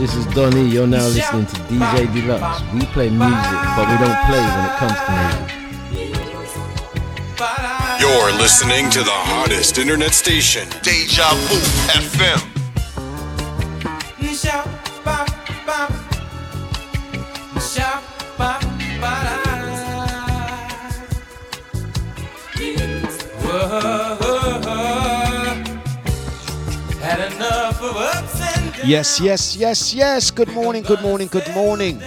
This is Donny. You're now listening to DJ Dlux. We play music, but we don't play when it comes to music. You're listening to the hottest internet station, Deja Vu FM. Yes, yes, yes, yes. Good morning, good morning, good morning.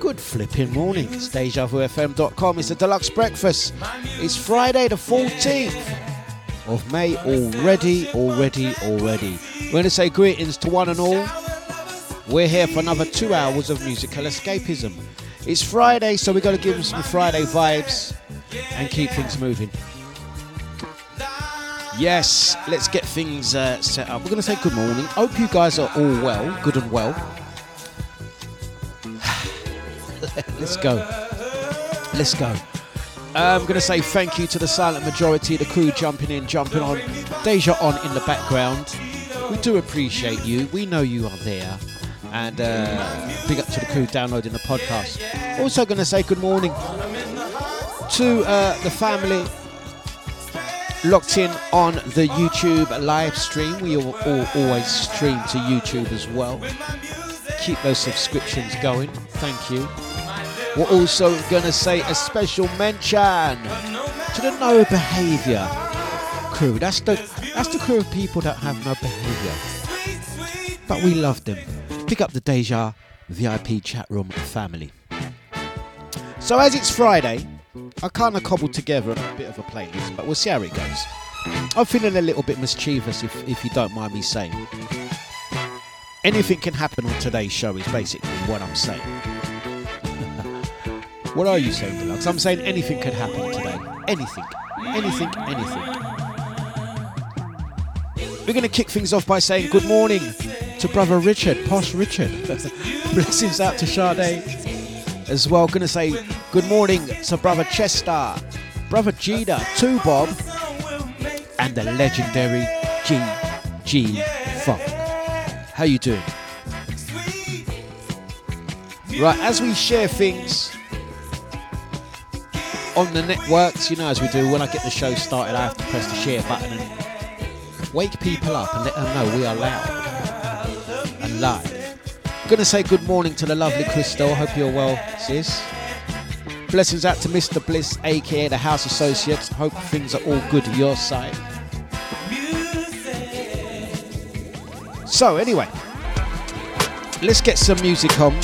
Good flipping morning. It's DejaVuFM.com. It's a Dlux breakfast. It's Friday, the 14th of May already, already, already. We're going to say greetings to one and all. We're here for another two hours of musical escapism. It's Friday, so we've got to give them some Friday vibes and keep things moving. Yes, let's get things uh, set up. We're going to say good morning. Hope you guys are all well, good and well. let's go. Let's go. I'm going to say thank you to the silent majority, the crew jumping in, jumping on, Deja on in the background. We do appreciate you. We know you are there. And uh, big up to the crew downloading the podcast. Also, going to say good morning to uh, the family locked in on the YouTube live stream. We all, all, always stream to YouTube as well. Keep those subscriptions going. Thank you. We're also going to say a special mention to the no behaviour crew. That's the that's the crew of people that have no behaviour, but we love them. Pick up the Deja VIP chat room family. So as it's Friday, I kind of cobbled together a bit of a playlist, but we'll see how it goes. I'm feeling a little bit mischievous, if, if you don't mind me saying. Anything can happen on today's show, is basically what I'm saying. what are you saying, Dlux? I'm saying anything could happen today. Anything. Anything, anything. We're going to kick things off by saying good morning to brother Richard, Posh Richard. Blessings out to Sade as well. Gonna say good morning to brother Chester, brother Gina, to Bob, and the legendary G G Funk. How you doing? Right, as we share things on the networks, you know, as we do when I get the show started, I have to press the share button and wake people up and let them know we are loud and live. Gonna say good morning to the lovely Crystal. Hope you're well, sis. Blessings out to Mr. Bliss, aka the House Associates. Hope things are all good your side. So, anyway, let's get some music on.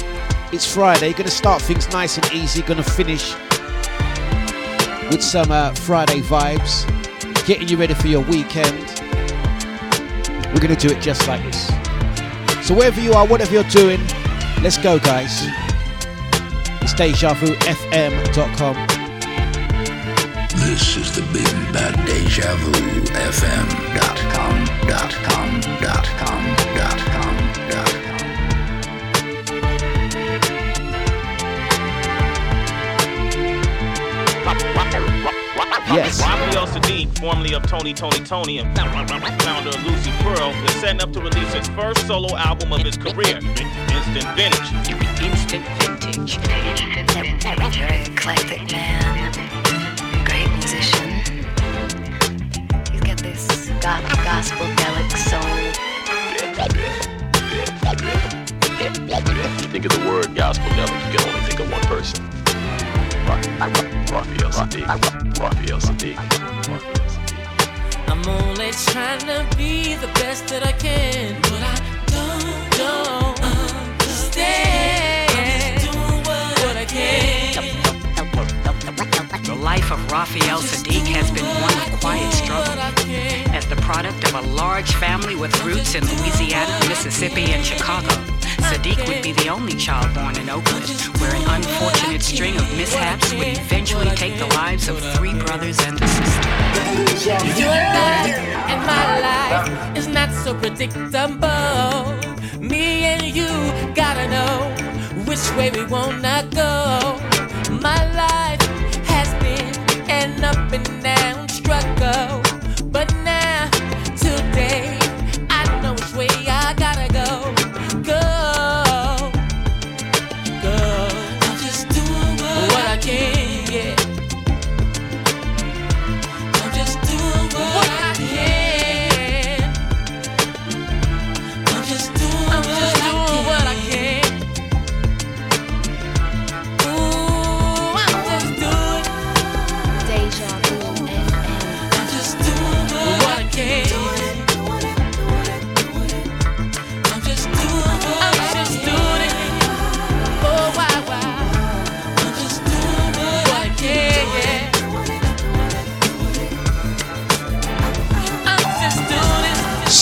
It's Friday, gonna start things nice and easy, gonna finish with some uh, Friday vibes, getting you ready for your weekend. We're gonna do it just like this. So wherever you are, whatever you're doing, let's go, guys. It's DejaVuFM.com. This is the big bad Deja Vu FM.com, dot com, dot com, dot com, dot com. Yes. Raphael Saadiq, formerly of Tony! Toni! Toné! and founder of Lucy Pearl, is setting up to release his first solo album of his career, Instant Vintage. Instant Vintage. Very eclectic man. Great musician. He's got this gospel delic soul. You think of the word gospel delic, you can only think of one person. Raphael Saadiq. Raphael Saadiq. I'm only trying to be the best that I can, but I don't, don't life of Raphael Saadiq has been one of quiet struggle. As the product of a large family with roots in Louisiana, Mississippi, and Chicago, Saadiq would be the only child born in Oakland, where an unfortunate string of mishaps would eventually take the lives of three brothers and a sister. Your life and my life is not so predictable. Me and you gotta know which way we wanna go. My up and down struggle,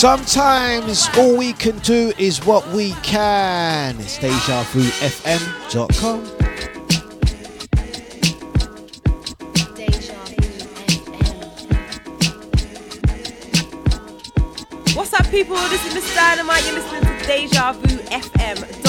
Sometimes all we can do is what we can. It's DejaVuFM.com. What's up, people? This is Mr. Dynamite. You're listening to DejaVuFM.com.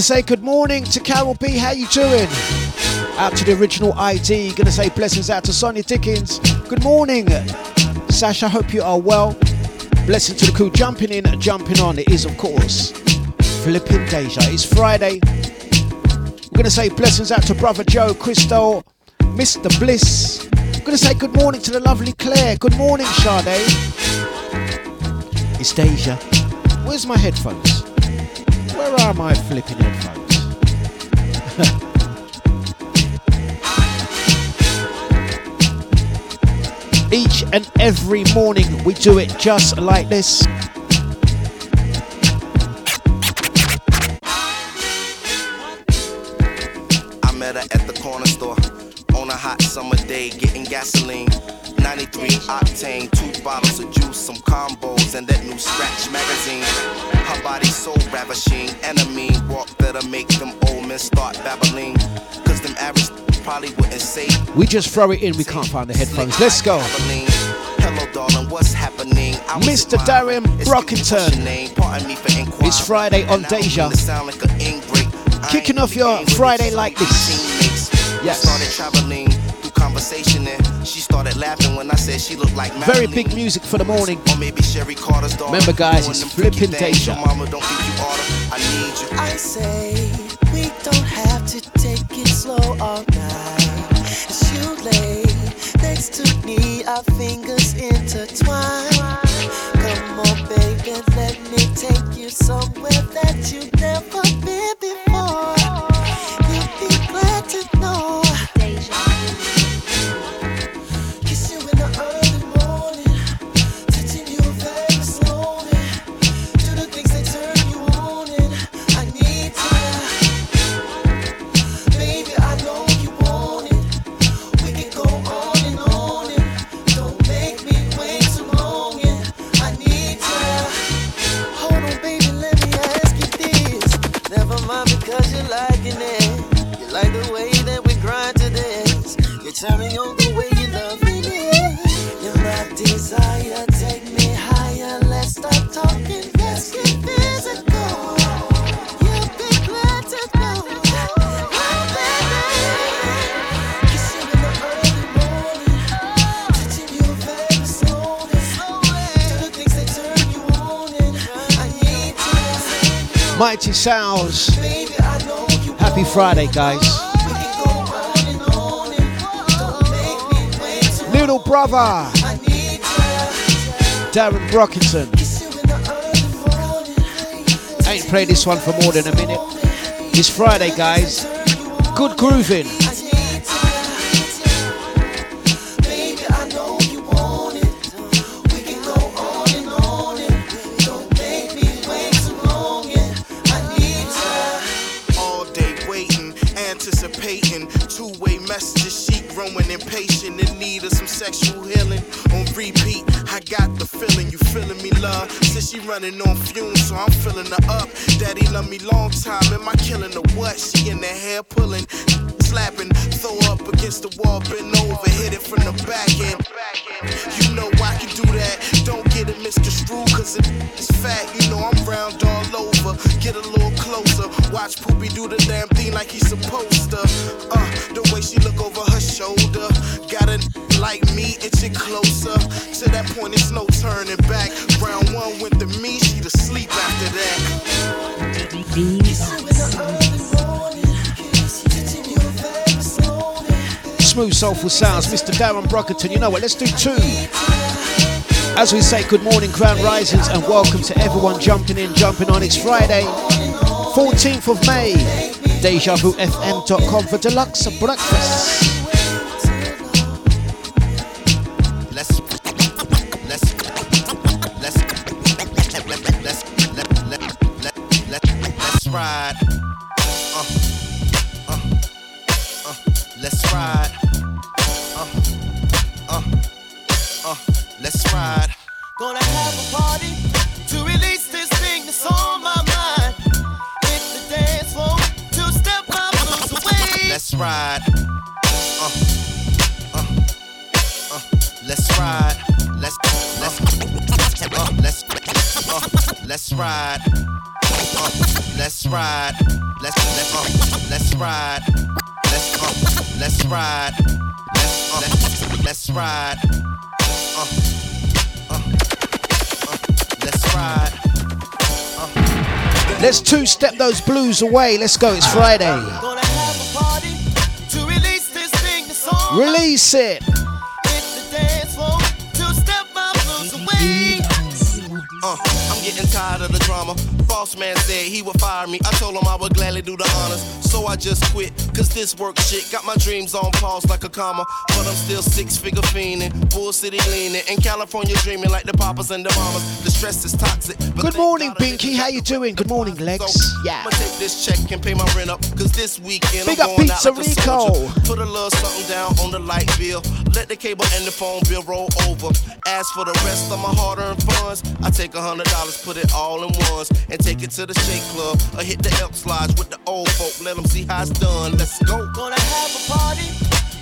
gonna say good morning to Carol B. How you doing? Out to the original ID. Gonna say blessings out to Sonia Dickens. Good morning, Sasha. Hope you are well. Blessing to the crew jumping in, jumping on. It is of course flipping Deja. It's Friday. We're gonna say blessings out to brother Joe, Crystal, Mr. Bliss. Gonna say good morning to the lovely Claire. Good morning, Sade. It's Deja. Where's my headphones? Where are my flipping headphones? Each and every morning we do it just like this. I met her at the corner store on a hot summer day, getting gasoline. 93 octane, two bottles of juice, some combos, and that new scratch magazine. Her body so ravishing, mean walk that'll make them old men start babbling. Cause them average probably wouldn't say We just throw it in, we can't find the headphones. Let's go. Hello, darling, what's happening? I was Mr. Darien Brockington. It's Friday on Deja. Kicking off your Friday like this. Yes. Started traveling through conversation and she started laughing when I said she looked like Very big music for the morning. Or maybe Sherry Carter's daughter. Remember, guys, Doing it's them flipping things. Deja. Your mama don't think you oughta. I need you. I say we don't have to take it slow all night. As you lay next to me, our fingers intertwine. Come on, baby, let me take you somewhere that you've never been before. This. You me on the way you loving it. You're my desire, take me higher. Let's stop talking, let's get physical. You'll be glad to know. Oh, baby. Kiss in the early morning, touching you very slowly. Do the things that turn you on, and I need to. Mighty Sounds. Baby, I know you Happy Friday, guys. Brother. Darien Brockington. I ain't played this one for more than a minute. It's Friday, guys. Good grooving. And and. And anticipating two-way messages. She growing impatient in of some sexual healing. On repeat, I got the feeling you feeling me, love. Since she running on fumes, so I'm filling her up. Daddy love me long time. Am I killing her what? She in the hair pulling, slapping, throw up against the wall, bend over, hit it from the back end. You know I can do that. Don't get it, Mr. Screw, cause it's fat. You know I'm round all over. Get a little closer. Watch Poopy do the damn thing like he's supposed to. Uh, the way she look over her shoulder. Got a like me itching closer. To that point, it's no turning back. Round one went to me, she to sleep after that. Smooth soulful sounds, Mr. Darien Brockington. You know what? Let's do two. As we say, good morning, Crown Risings, and welcome to everyone jumping in, jumping on. It's Friday, 14th of May. DejaVuFM.com for Dlux breakfast. Let's ride. Let's let's uh, let's ride. Let's uh, let's ride. Let's uh, let's, let's ride. Uh, uh, uh, let's ride. Let's two step those blues away. Let's go. It's Friday. Gonna have a party to release this thing that's on Release it. Hit the dance floor to step my blues away. Uh, I'm getting tired of the drama. Boss man said he would fire me. I told him I would gladly do the honors. So I just quit, cause this work shit got my dreams on pause like a comma. But I'm still six figure fiending, Bull City leaning, in California dreaming like the papas and the mamas. The stress is toxic. But Good morning, Binky. How you doing? Good morning, Legs. Yeah. I'ma take this check and pay my rent up. Cause this weekend Big I'm up going Pizza out like a Rico. soldier. Put a little something down on the light bill. Let the cable and the phone bill roll over. As for the rest of my hard earned funds, I take a hundred dollars, put it all in ones, and take it to the shake club. Or hit the Elks Lodge with the old folk. Let them see how it's done. Let's go. Gonna have a party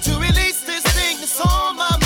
to release this thing that's on my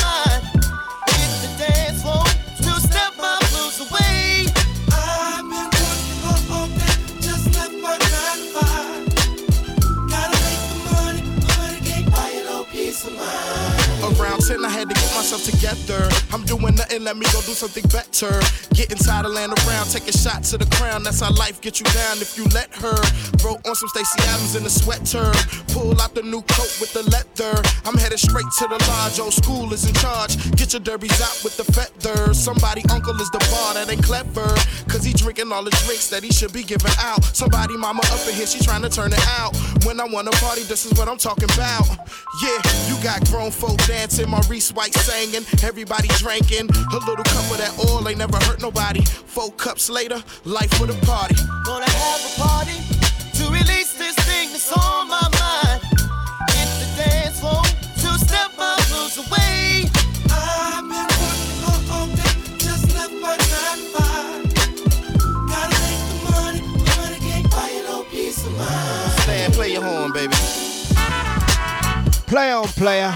10, I had to get myself together. I'm doing nothing, let me go do something better. Getting tired of laying around, take a shot to the crown. That's how life get you down if you let her. Wrote on some Stacy Adams in a sweater. Pull out the new coat with the leather. I'm headed straight to the lodge. Old school is in charge. Get your derbies out with the feathers. Somebody uncle is the bar that ain't clever. Cause he drinking all the drinks that he should be giving out. Somebody mama up in here, she trying to turn it out. When I wanna party, this is what I'm talking about. Yeah, you got grown folk dancing, Maurice White singing, everybody drinking. A little cup of that oil ain't never hurt nobody. Four cups later, life for the party. Gonna have a party to release this thing that's on my mind. Hit the dance floor to step my blues away. I've been working all, all day, just left my nine to five. Gotta make the money, money can't buy you no peace of mind. Stand, play your horn, baby. Play on, player.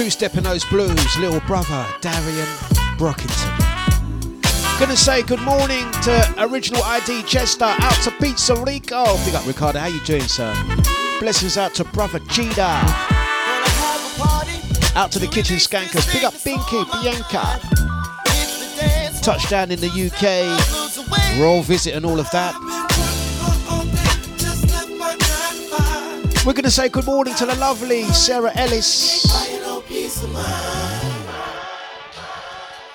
Two stepping those blues, little brother Darien Brockington. Gonna say good morning to original ID Chester, out to Pizza Rico. Big up Ricardo, how you doing, sir? Blessings out to brother Cheetah. Out to the kitchen skankers. Big up Binky, Bianca. Touchdown in the UK. Royal visit and all of that. We're going to say good morning to the lovely Sarah Ellis.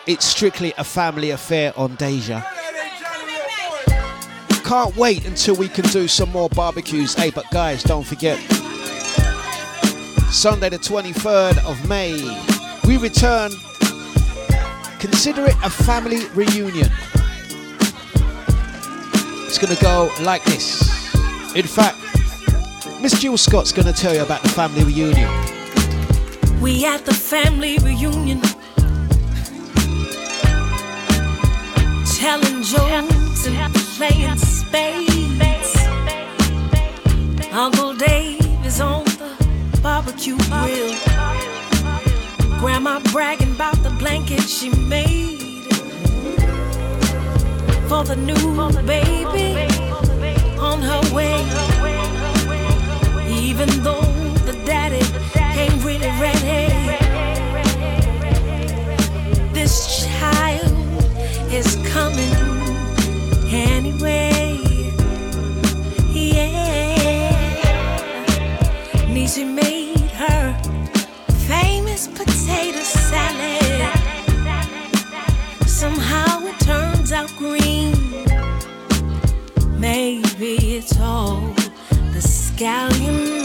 It's strictly a family affair on Deja. can't wait until we can do some more barbecues. Hey, but guys, don't forget. Sunday, the 23rd of May, we return. Consider it a family reunion. It's gonna go like this. In fact, Miss Jill Scott's gonna tell you about the family reunion. We at the family reunion. Telling jokes and playing spades. Uncle Dave is on the barbecue grill. Grandma bragging about the blanket she made for the new baby on her way. Even though the daddy really ready, this child is coming anyway. Yeah, Niecy made her famous potato salad. Somehow it turns out green. Maybe it's all the scallions.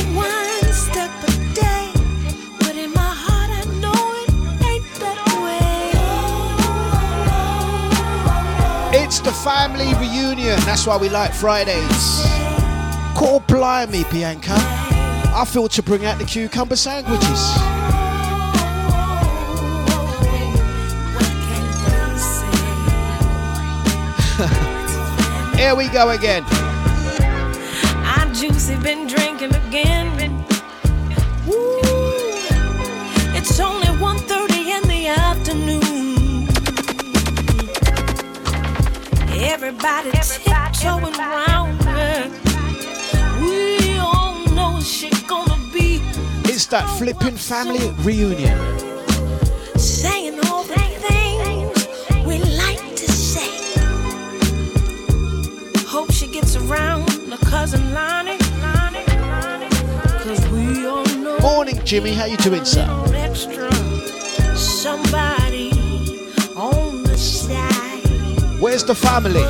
the family reunion. That's why we like Fridays. Call blimey, Bianca. I feel to bring out the cucumber sandwiches. Here we go again. I juicy been drinking again. Everybody tiptoeing around her. We all know she gonna be It's that flipping family reunion. saying all the things we like to say. Hope she gets around her cousin Lonnie. Cause we all know Morning, Jimmy. How you doing, sir? extra somebody Where's the family?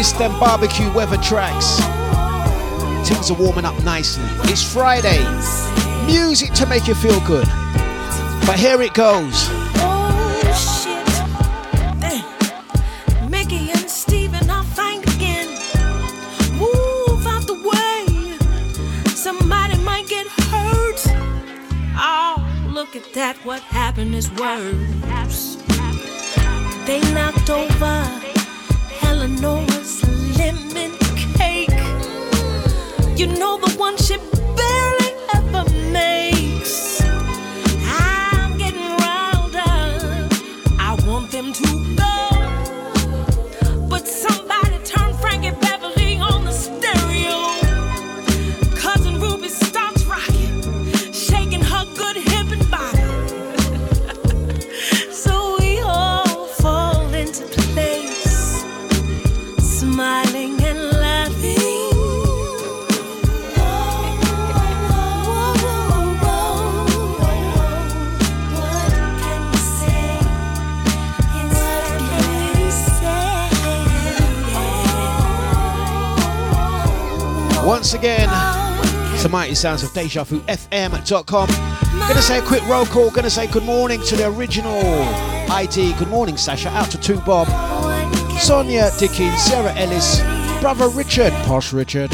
It's them barbecue weather tracks. Things are warming up nicely. It's Friday. Music to make you feel good. But here it goes. What happened is worse. They knocked over Eleanor's sounds of DejaVuFM.com. Gonna say a quick roll call, gonna say good morning to the original ID. Good morning, Sasha. Out to two Bob, Sonia Dickens, Sarah Ellis, brother Richard, Posh Richard.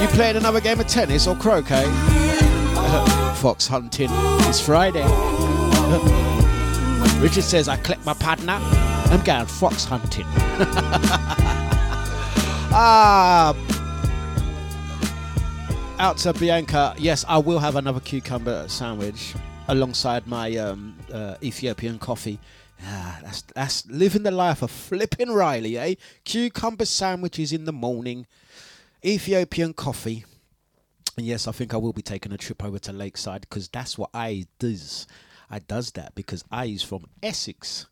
You playing another game of tennis or croquet? Fox hunting. It's Friday. Richard says, I collect my partner. I'm going fox hunting. ah, Out to Bianca. Yes, I will have another cucumber sandwich alongside my um, uh, Ethiopian coffee. Ah, that's that's living the life of flipping Riley, eh? Cucumber sandwiches in the morning, Ethiopian coffee. And yes, I think I will be taking a trip over to Lakeside because that's what I does. I does that because I is from Essex.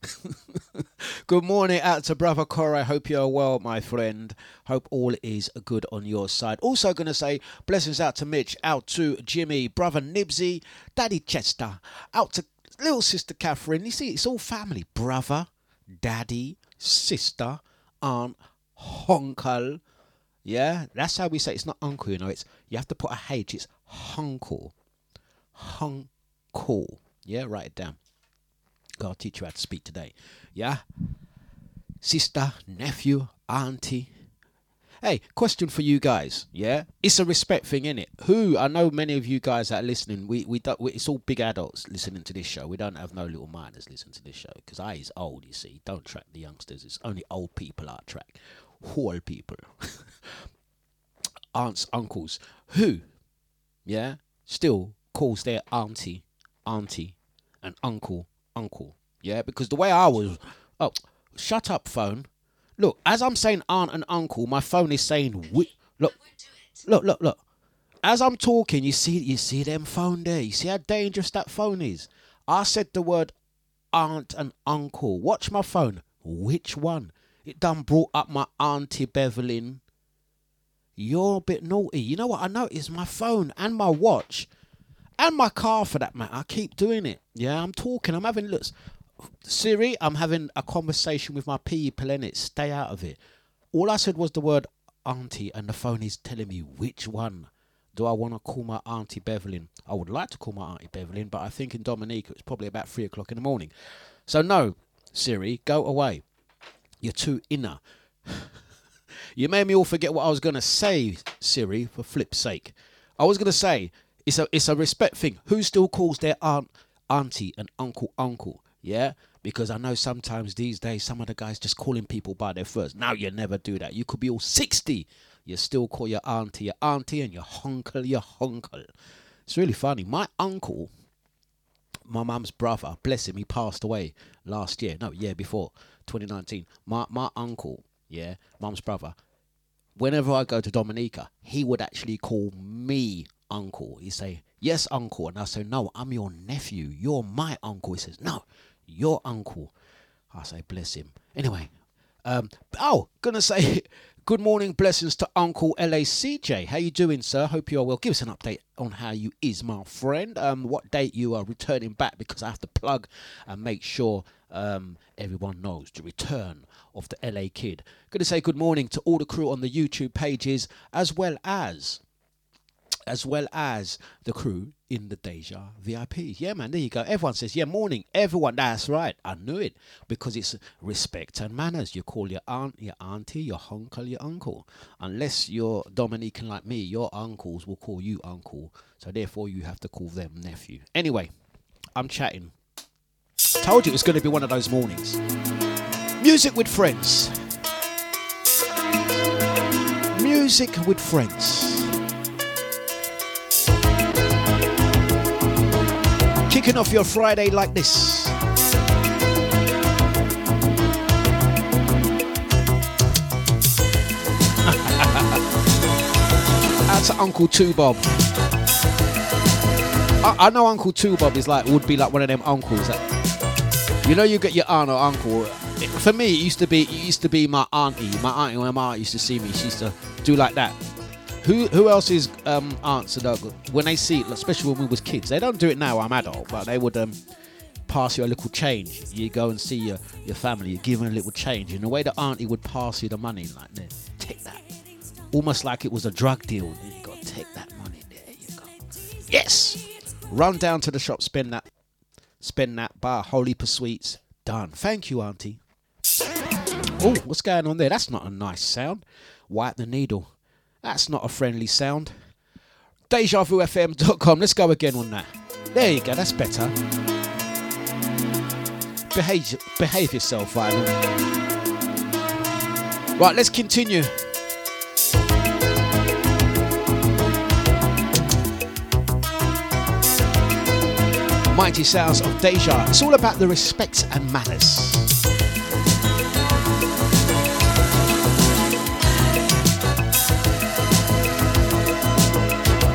good morning out to brother Cora. I hope you're well, my friend. Hope all is good on your side. Also to say blessings out to Mitch, out to Jimmy, brother Nibsy, Daddy Chester, out to little sister Catherine. You see, it's all family. Brother, daddy, sister, aunt, uncle. Yeah, that's how we say it. it's not uncle, you know. It's you have to put a H. It's hunkle, hunkle. Yeah, write it down. God teach you how to speak today. Yeah, sister, nephew, auntie. Hey, question for you guys. Yeah, it's a respect thing, is it? Who I know many of you guys that are listening. We we don't. We, it's all big adults listening to this show. We don't have no little minors listening to this show because I is old. You see, don't track the youngsters. It's only old people I track. Old people. aunts, uncles, who, yeah, still calls their auntie, auntie, and uncle, uncle. Yeah, because the way I was, oh, shut up, phone. Look, as I'm saying aunt and uncle, my phone is saying, wi- look, look, look, look. As I'm talking, you see, you see them phone there. You see how dangerous that phone is. I said the word aunt and uncle. Watch my phone. Which one? It done brought up my auntie Bevelin. You're a bit naughty. You know what? I noticed my phone and my watch and my car for that matter. I keep doing it. Yeah, I'm talking. I'm having looks. Siri, I'm having a conversation with my people in it. Stay out of it. All I said was the word auntie, and the phone is telling me which one do I want to call my auntie Bevelin. I would like to call my auntie Bevelin, but I think in Dominica it's probably about three o'clock in the morning. So no, Siri, go away. You're too inner. You made me all forget what I was going to say, Siri, for flip's sake. I was going to say, it's a, it's a respect thing. Who still calls their aunt, auntie, and uncle, uncle? Yeah? Because I know sometimes these days, some of the guys just calling people by their first. Now you never do that. You could be all 60. You still call your auntie your auntie and your uncle your uncle. It's really funny. My uncle, my mum's brother, bless him, he passed away last year. No, year before, 2019. My, my uncle, yeah, mum's brother, whenever I go to Dominica, he would actually call me uncle. He'd say, Yes, uncle. And I say, No, I'm your nephew. You're my uncle. He says, No, your uncle. I say, Bless him. Anyway, um, oh, gonna say good morning, blessings to Uncle LACJ. How you doing, sir? Hope you are well. Give us an update on how you is, my friend. Um, what date you are returning back because I have to plug and make sure um, everyone knows the return of the LA Kid. Gonna say good morning to all the crew on the YouTube pages as well as as well as the crew in the Deja VIPs. Yeah, man, there you go. Everyone says, yeah, morning. Everyone, that's right. I knew it because it's respect and manners. You call your aunt your auntie, your uncle your uncle. Unless you're Dominican like me, your uncles will call you uncle. So therefore, you have to call them nephew. Anyway, I'm chatting. Told you it was going to be one of those mornings. Music with friends. Music with friends. Kicking off your Friday like this. To Uncle Two Bob. I, I know Uncle Two Bob is like would be like one of them uncles that you know you get your aunt or uncle. For me, it used to be it used to be my auntie. My auntie when my aunt used to see me, she used to do like that. Who who else's um, aunts and uncles when they see, especially when we was kids, they don't do it now. I'm adult, but they would um, pass you a little change. You go and see your, your family, you give them a little change. In the way the auntie would pass you the money, like there, take that, almost like it was a drug deal. You got to take that money. There you go. Yes. Run down to the shop, spend that, spend that bar, holy per sweets. Done. Thank you, auntie. Oh, what's going on there? That's not a nice sound. Wipe the needle. That's not a friendly sound. DejaVuFM.com. Let's go again on that. There you go. That's better. Behave, behave yourself, Vinyl. Right, let's continue. Mighty sounds of Deja. It's all about the respect and manners.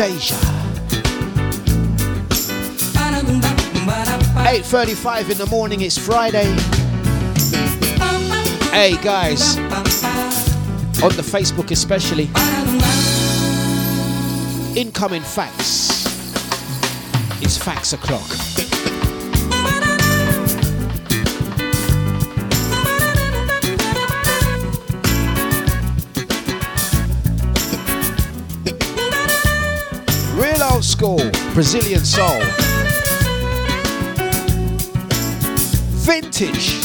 Flipping 8.35 in the morning, it's Friday. Hey guys, on the Facebook especially, incoming facts. It's facts o'clock. Brazilian soul. Vintage.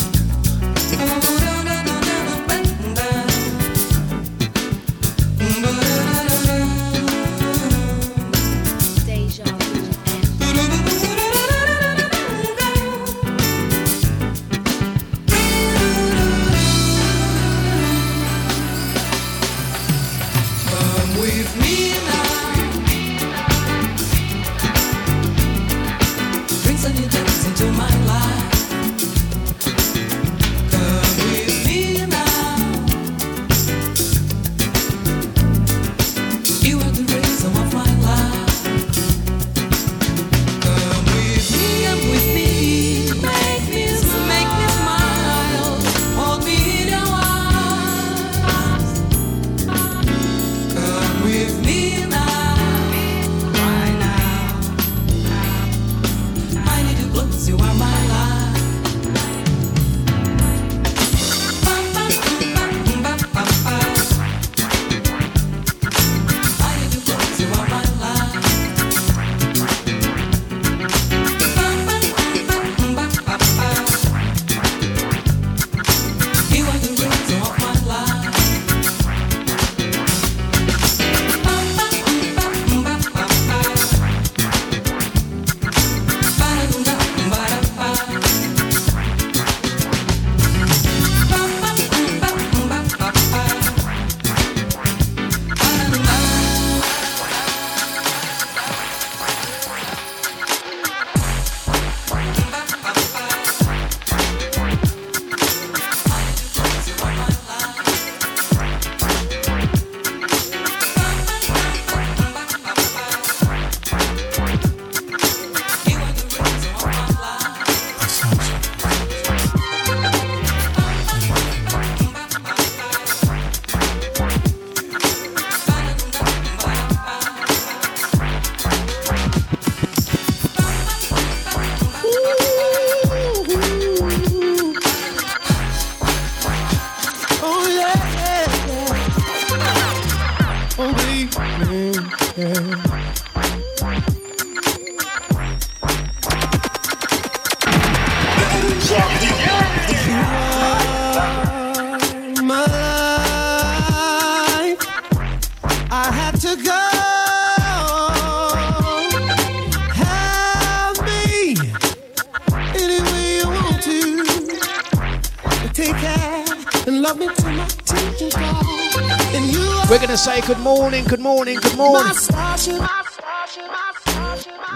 Morning, good morning, good morning.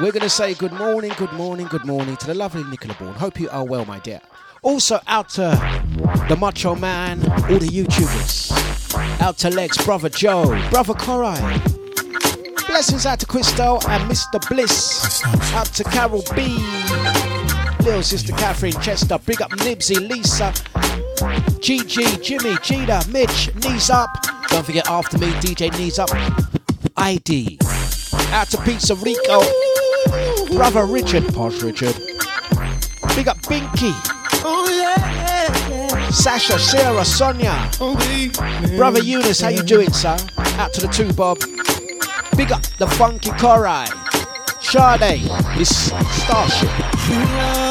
We're going to say good morning, good morning, good morning to the lovely Nicola Bourne. Hope you are well, my dear. Also out to the Macho Man, all the YouTubers. Out to Lex, Brother Joe, Brother Corai. Blessings out to Christo and Mr. Bliss. Out to Carol B. Little sister Catherine Chester. Big up Nibsy, Lisa, GG, Jimmy, Gina, Mitch, knees up. Don't forget after me, DJ knees up. ID. Out to Pizza Rico. Brother Richard, Posh Richard. Big up Binky. Oh yeah. Sasha, Sarah, Sonia. Brother Eunice, how you doing, sir? Out to the two, Bob. Big up the Funky Corai. Sade, this Starship.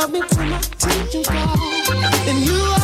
Love me till my gone. And you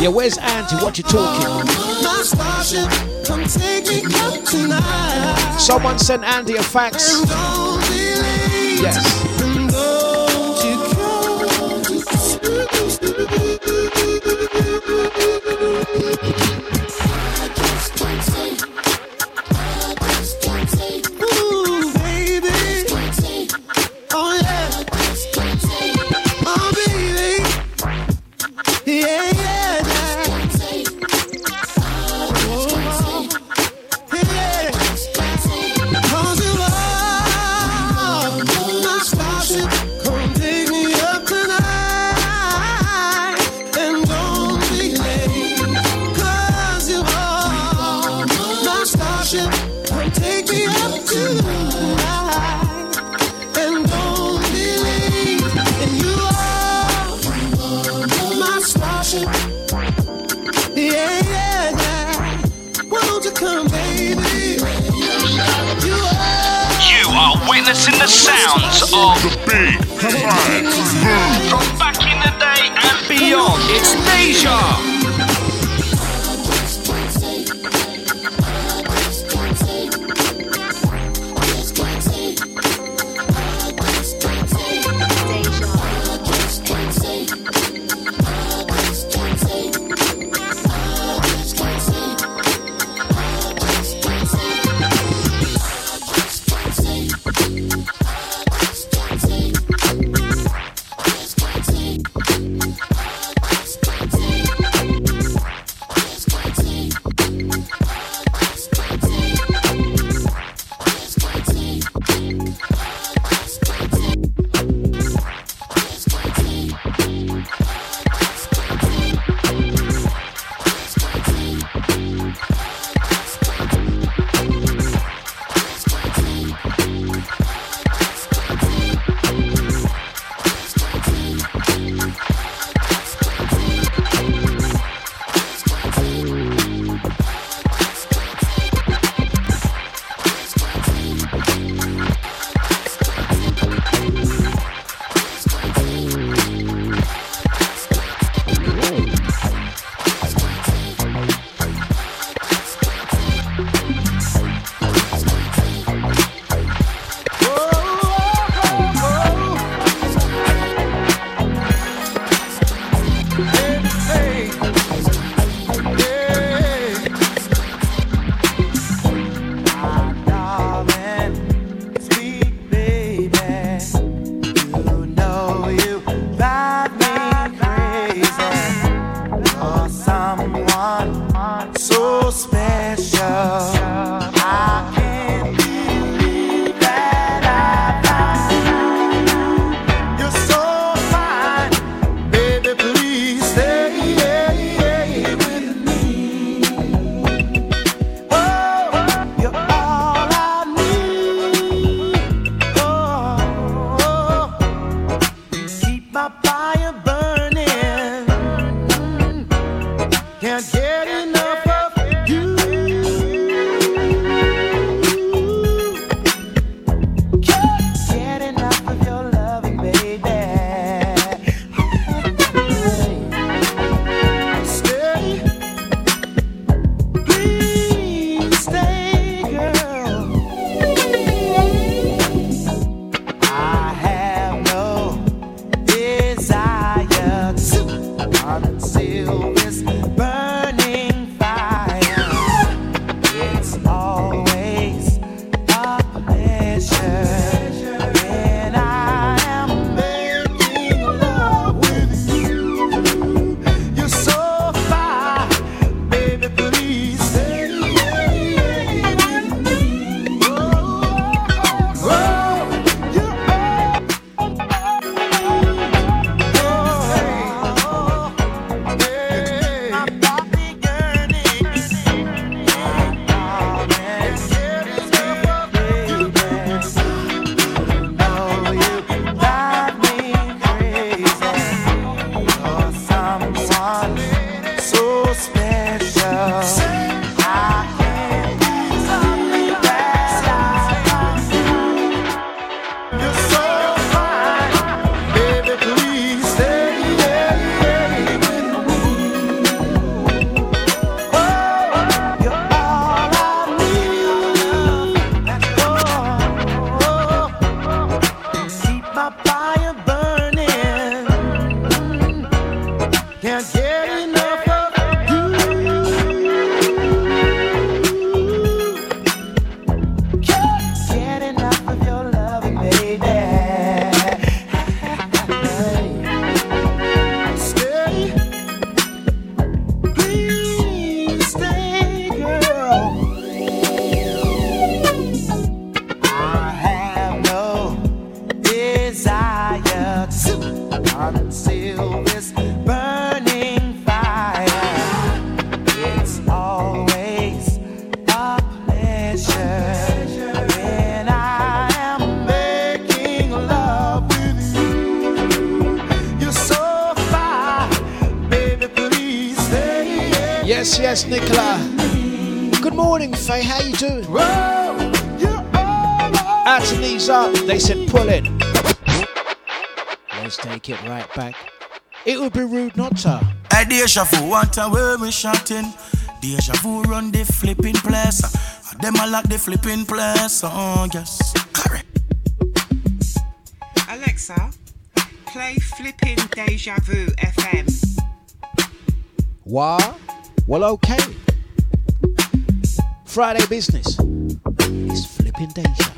Yeah, where's Andy? What you talking? Someone sent Andy a fax. Yes. Can't get Deja vu, we shouting. Deja vu run the flipping place. Ah, them a the flipping place. Oh yes, correct. Alexa, play flipping Deja Vu FM. Why? Well, okay. Friday business. is flipping Deja.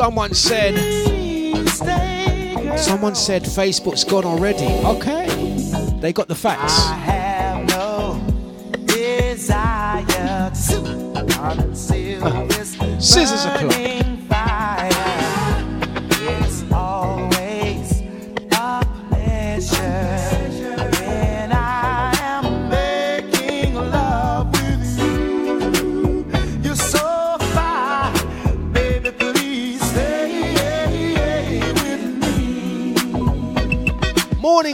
Someone said, someone said Facebook's gone already. Okay, they got the facts. No Scissors are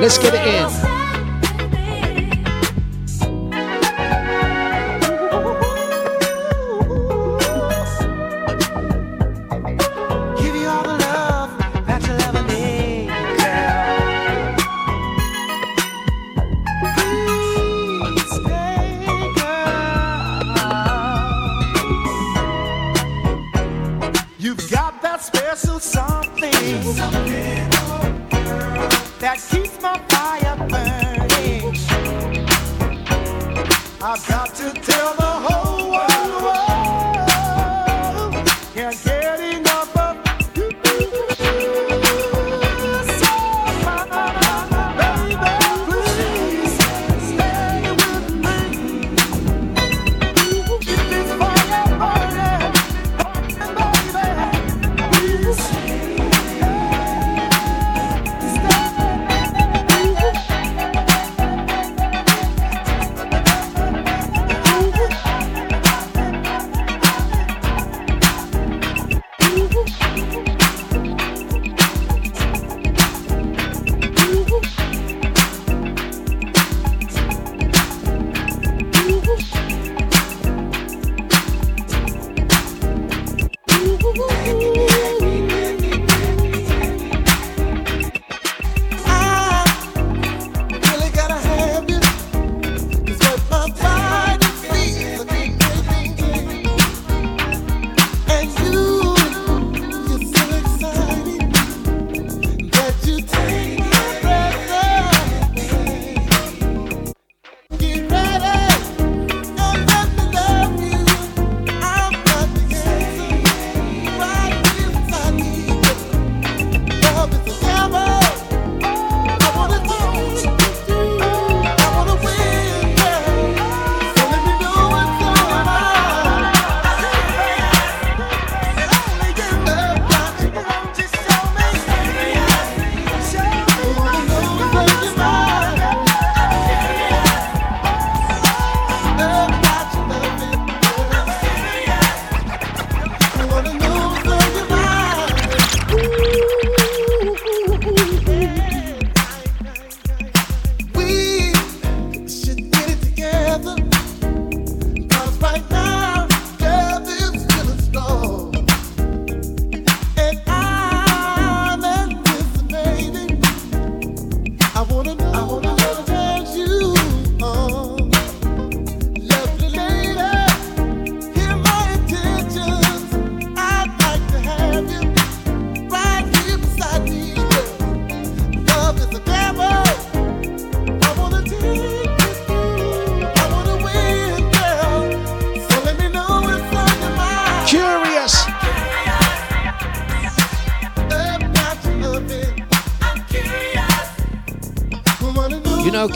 Let's get it in.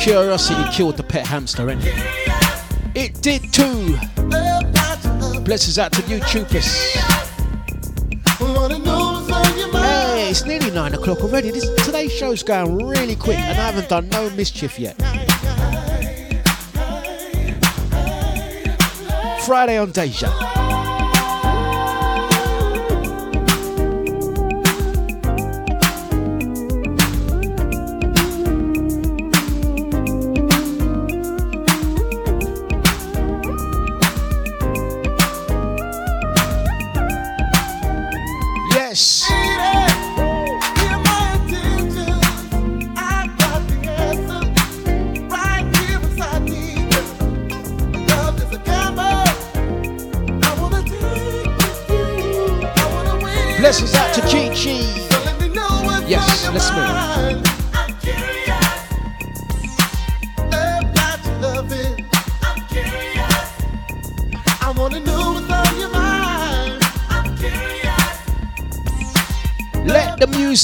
Curiosity killed the pet hamster, and it did too. Blesses out to YouTubers. Hey, it's nearly nine o'clock already. This, today's show's going really quick, and I haven't done no mischief yet. Friday on Deja.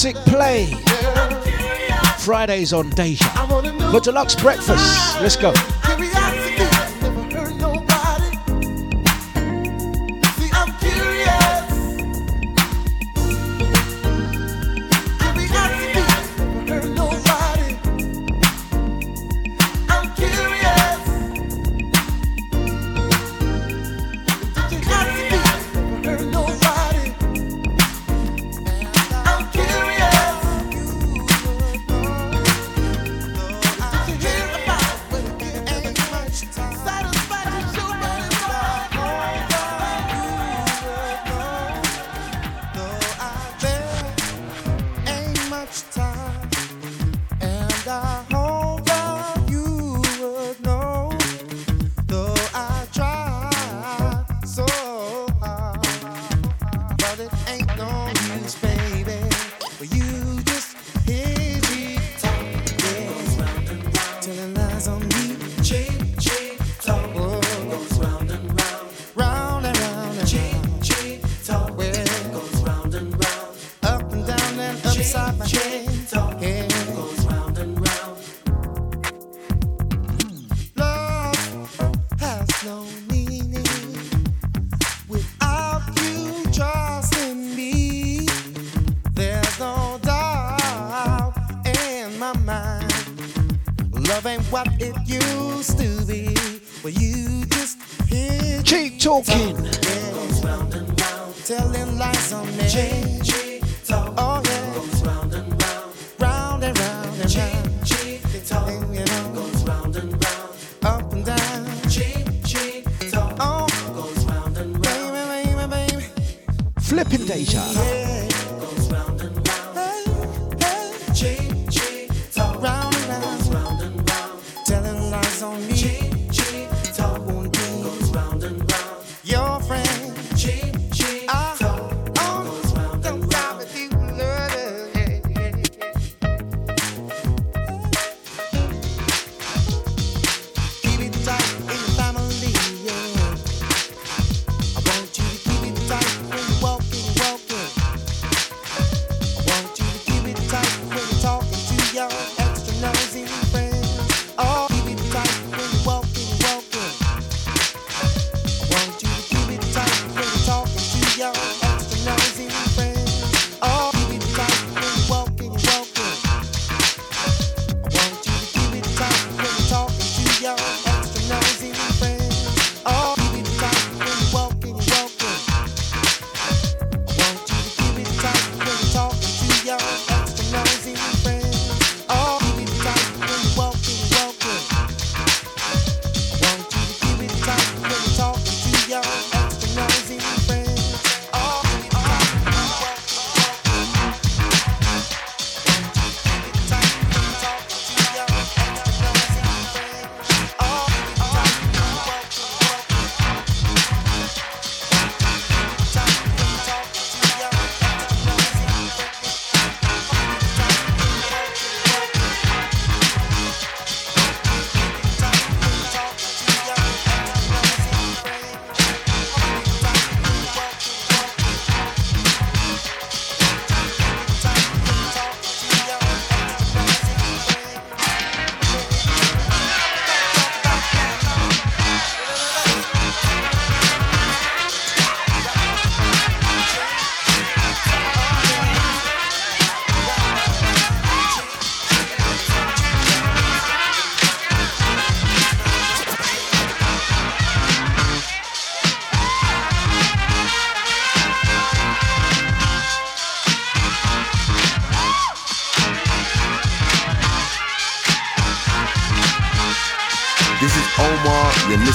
Classic Play. Fridays on Deja. For Dlux breakfast. Let's go.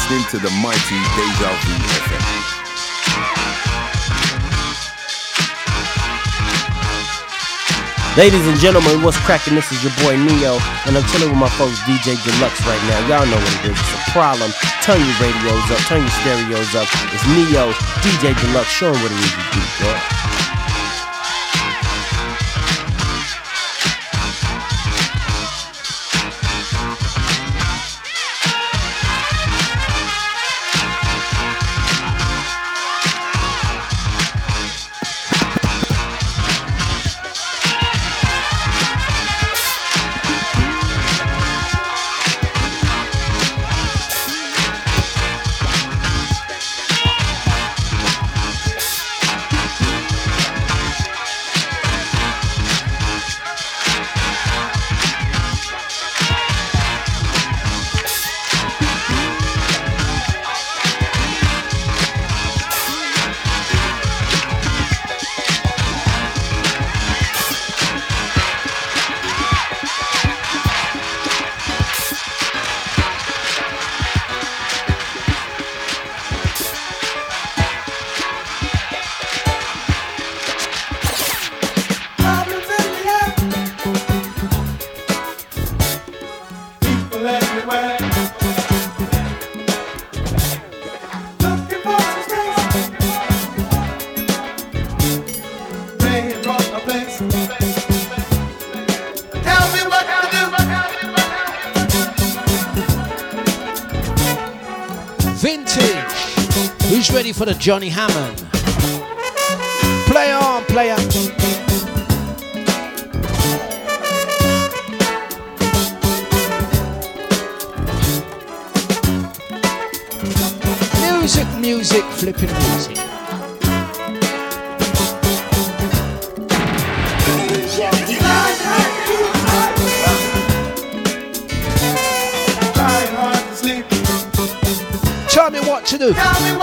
Listening to the mighty Deja Vu FM. Ladies and gentlemen, what's cracking? This is your boy Neo, and I'm chilling with my folks DJ Dlux right now. Y'all know what it is. It's a problem. Turn your radios up, turn your stereos up. It's Neo, DJ Dlux, showing what it is you do, bro. Johnny Hammond? Play on, play on. Music, music, flipping music. Tell me what to do.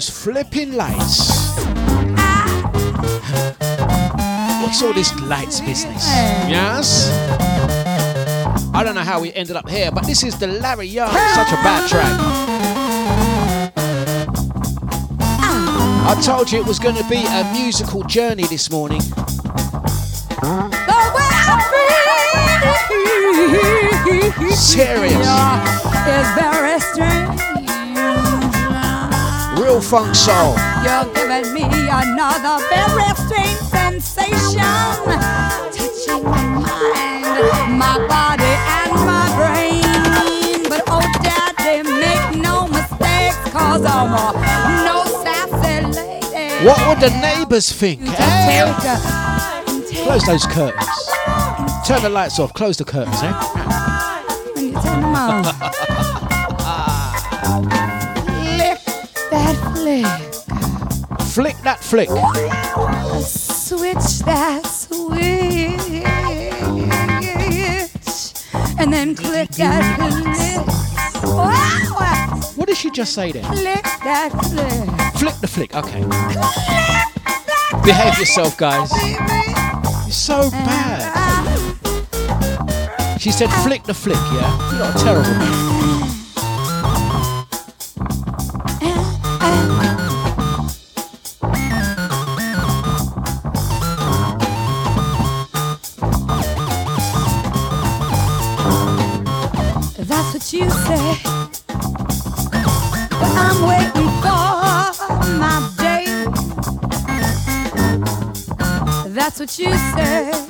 Those flipping lights. What's all this lights business? Yes? I don't know how we ended up here, but this is the Larry Young. Such a bad track. I told you it was going to be a musical journey this morning. Serious. is very strange. Real funk soul. You're giving me another very strange sensation, touching my mind, my body, and my brain. But oh, daddy, make no mistakes, cause I'm a no sassy lady. What would the neighbours think? eh? Take a- Close those curtains. Turn the lights off. Close the curtains, eh? when you turn them on. flick. Flick that flick. Switch that switch. And then click that click. Wow. What did she just say there? Flick that flick. Flick the flick. Okay. Behave yourself, guys. You're so bad. She said flick the flick, yeah? You're not terrible, man. You say.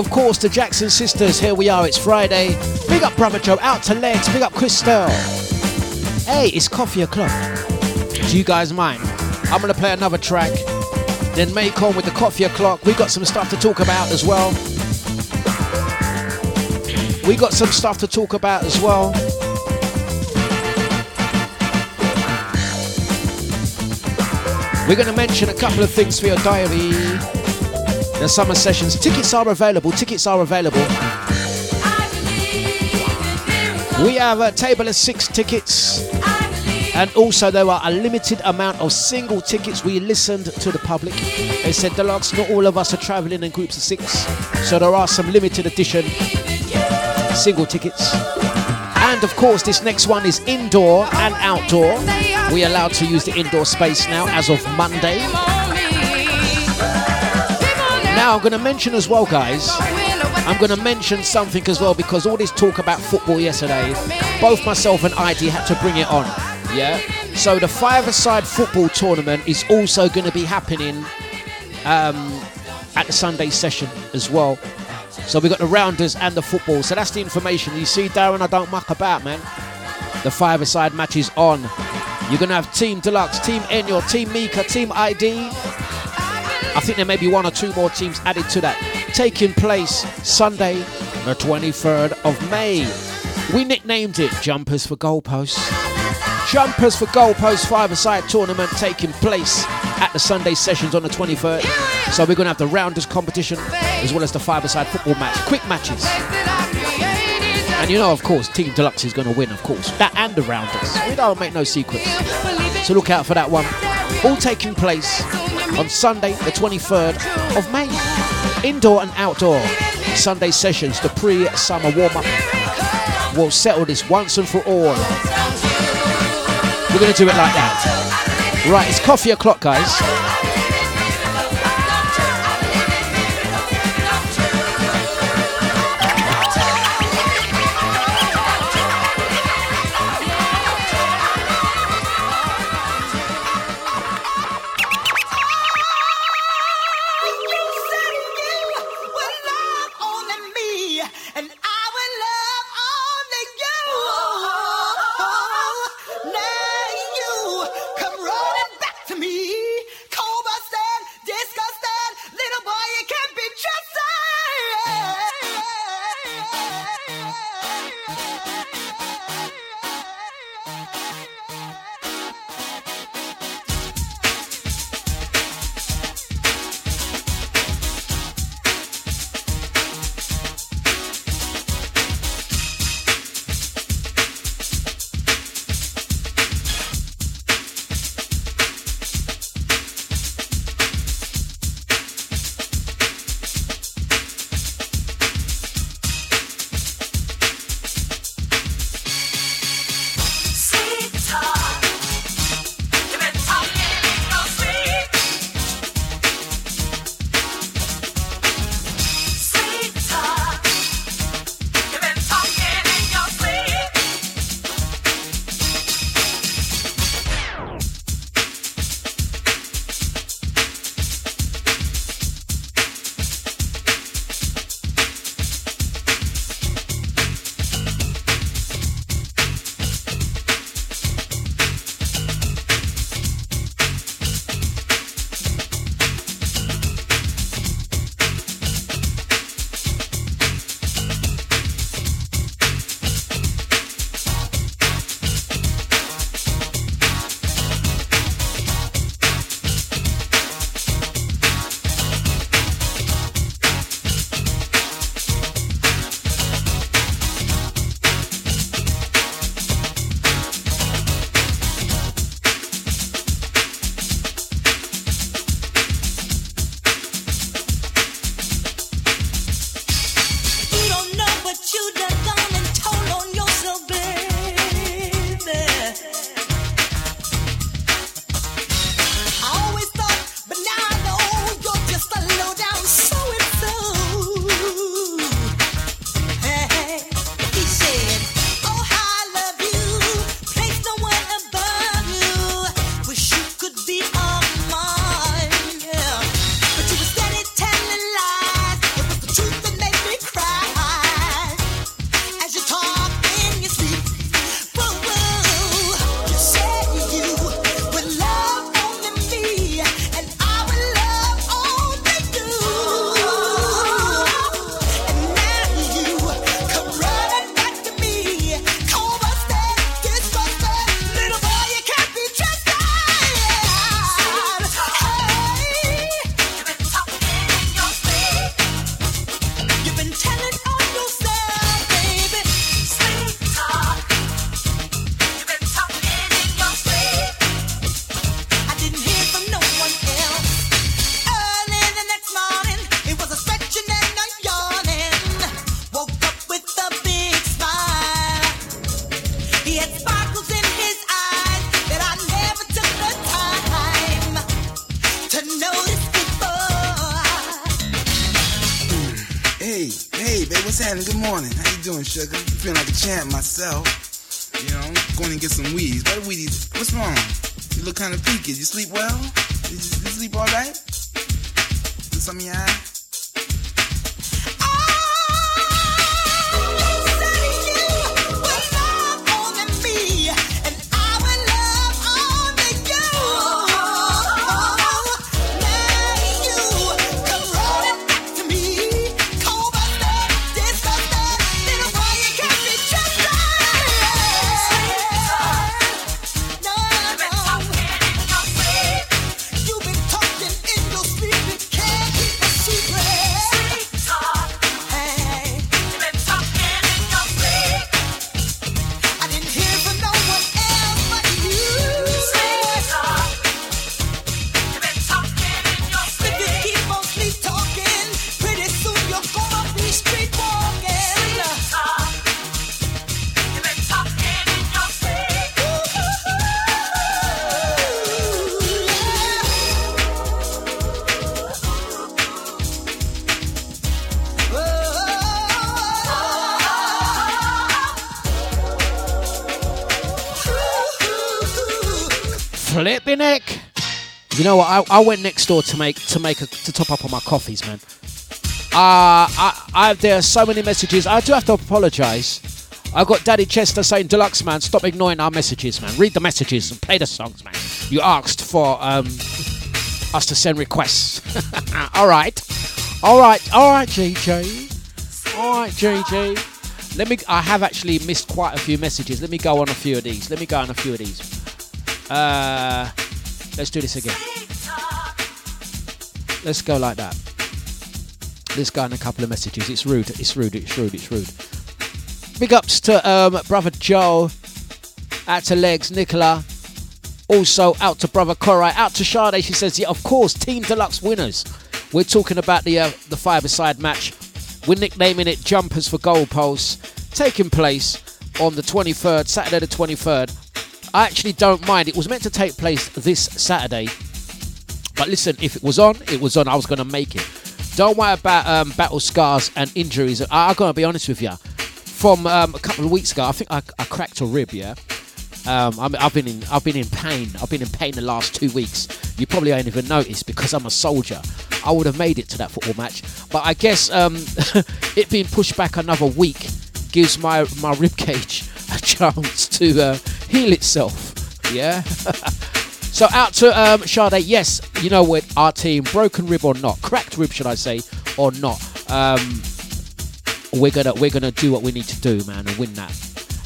Of course, the Jackson sisters. Here we are. It's Friday. Big up, brother Joe. Out to Legs. Big up, Christelle. Hey, it's coffee o'clock. Do you guys mind? I'm gonna play another track. Then make on with the coffee o'clock. We got some stuff to talk about as well. We got some stuff to talk about as well. We're going to mention a couple of things for your diary. The summer sessions. Tickets are available. Tickets are available. We have a table of six tickets. And also, there are a limited amount of single tickets. We listened to the public. They said, Dlux, not all of us are traveling in groups of six. So there are some limited edition single tickets. And of course, this next one is indoor and outdoor. We are allowed to use the indoor space now as of Monday. Now, I'm going to mention as well, guys. I'm going to mention something as well because all this talk about football yesterday, both myself and ID had to bring it on. Yeah. So the five-a-side football tournament is also going to be happening um, at the Sunday session as well. So we got the rounders and the football. So that's the information. You see, Darren, I don't muck about, man. The five-a-side match is on. You're gonna have Team Dlux, Team Enyo, Team Mika, Team ID. I think there may be one or two more teams added to that. Taking place Sunday, the 23rd of May. We nicknamed it Jumpers for Goalposts. Jumpers for Goalposts five-a-side tournament taking place at the Sunday sessions on the 23rd. So we're gonna have the rounders competition as well as the five-a-side football match, quick matches. And you know, of course, Team Dlux is gonna win, of course. That and the rounders. We don't make no secrets. So look out for that one. All taking place on Sunday, the 23rd of May. Indoor and outdoor Sunday sessions, the pre-summer warm-up. We'll settle this once and for all. We're gonna do it like that. Right, it's coffee o'clock, guys. I, went next door to make to make a, to top up on my coffees, man. Uh, I, I there are so many messages. I do have to apologise. I've got Daddy Chester saying, "Dlux man, stop ignoring our messages, man. Read the messages and play the songs, man. You asked for um, us to send requests. all right, all right, all right, JJ. All right, JJ. Let me. I have actually missed quite a few messages. Let me go on a few of these. Let me go on a few of these. Uh, let's do this again. Let's go like that. This guy on a couple of messages. It's rude. It's rude. It's rude. It's rude. Big ups to um, brother Joe. Out to Legs, Nicola. Also out to brother Korai. Out to Sade. She says, yeah, of course, Team Dlux winners. We're talking about the uh, the five-a-side match. We're nicknaming it Jumpers for Goalposts. Taking place on the 23rd, Saturday the 23rd. I actually don't mind. It was meant to take place this Saturday. But listen, if it was on, it was on. I was going to make it. Don't worry about um, battle scars and injuries. I, I'm going to be honest with you. From um, a couple of weeks ago, I think I, I cracked a rib, yeah? Um, I'm, I've been in I've been in pain. I've been in pain the last two weeks. You probably ain't even noticed because I'm a soldier. I would have made it to that football match, but I guess um, it being pushed back another week gives my my rib cage a chance to uh, heal itself. Yeah. so out to um, Sade. Yes, you know what? Our team, broken rib or not, cracked rib, should I say, or not? Um, we're gonna we're gonna do what we need to do, man, and win that.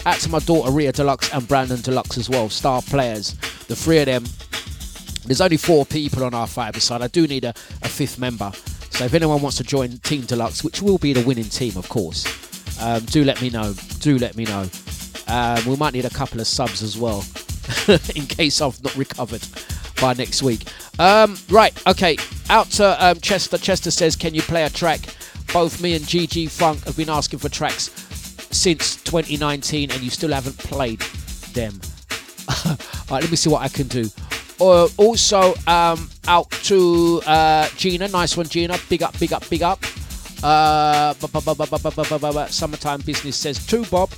Out to my daughter Ria Dlux and Brandon Dlux as well, star players. The three of them. There's only four people on our five side. I do need a, a fifth member. So if anyone wants to join Team Dlux, which will be the winning team, of course, um, do let me know. Do let me know. Um, we might need a couple of subs as well, in case I've not recovered by next week. Um, right, okay. Out to um, Chester. Chester says, Can you play a track? Both me and GG Funk have been asking for tracks since 2019 and you still haven't played them. All right, let me see what I can do. Uh, also, um, out to uh, Gina. Nice one, Gina. Big up, big up, big up. Summertime business says to Bob.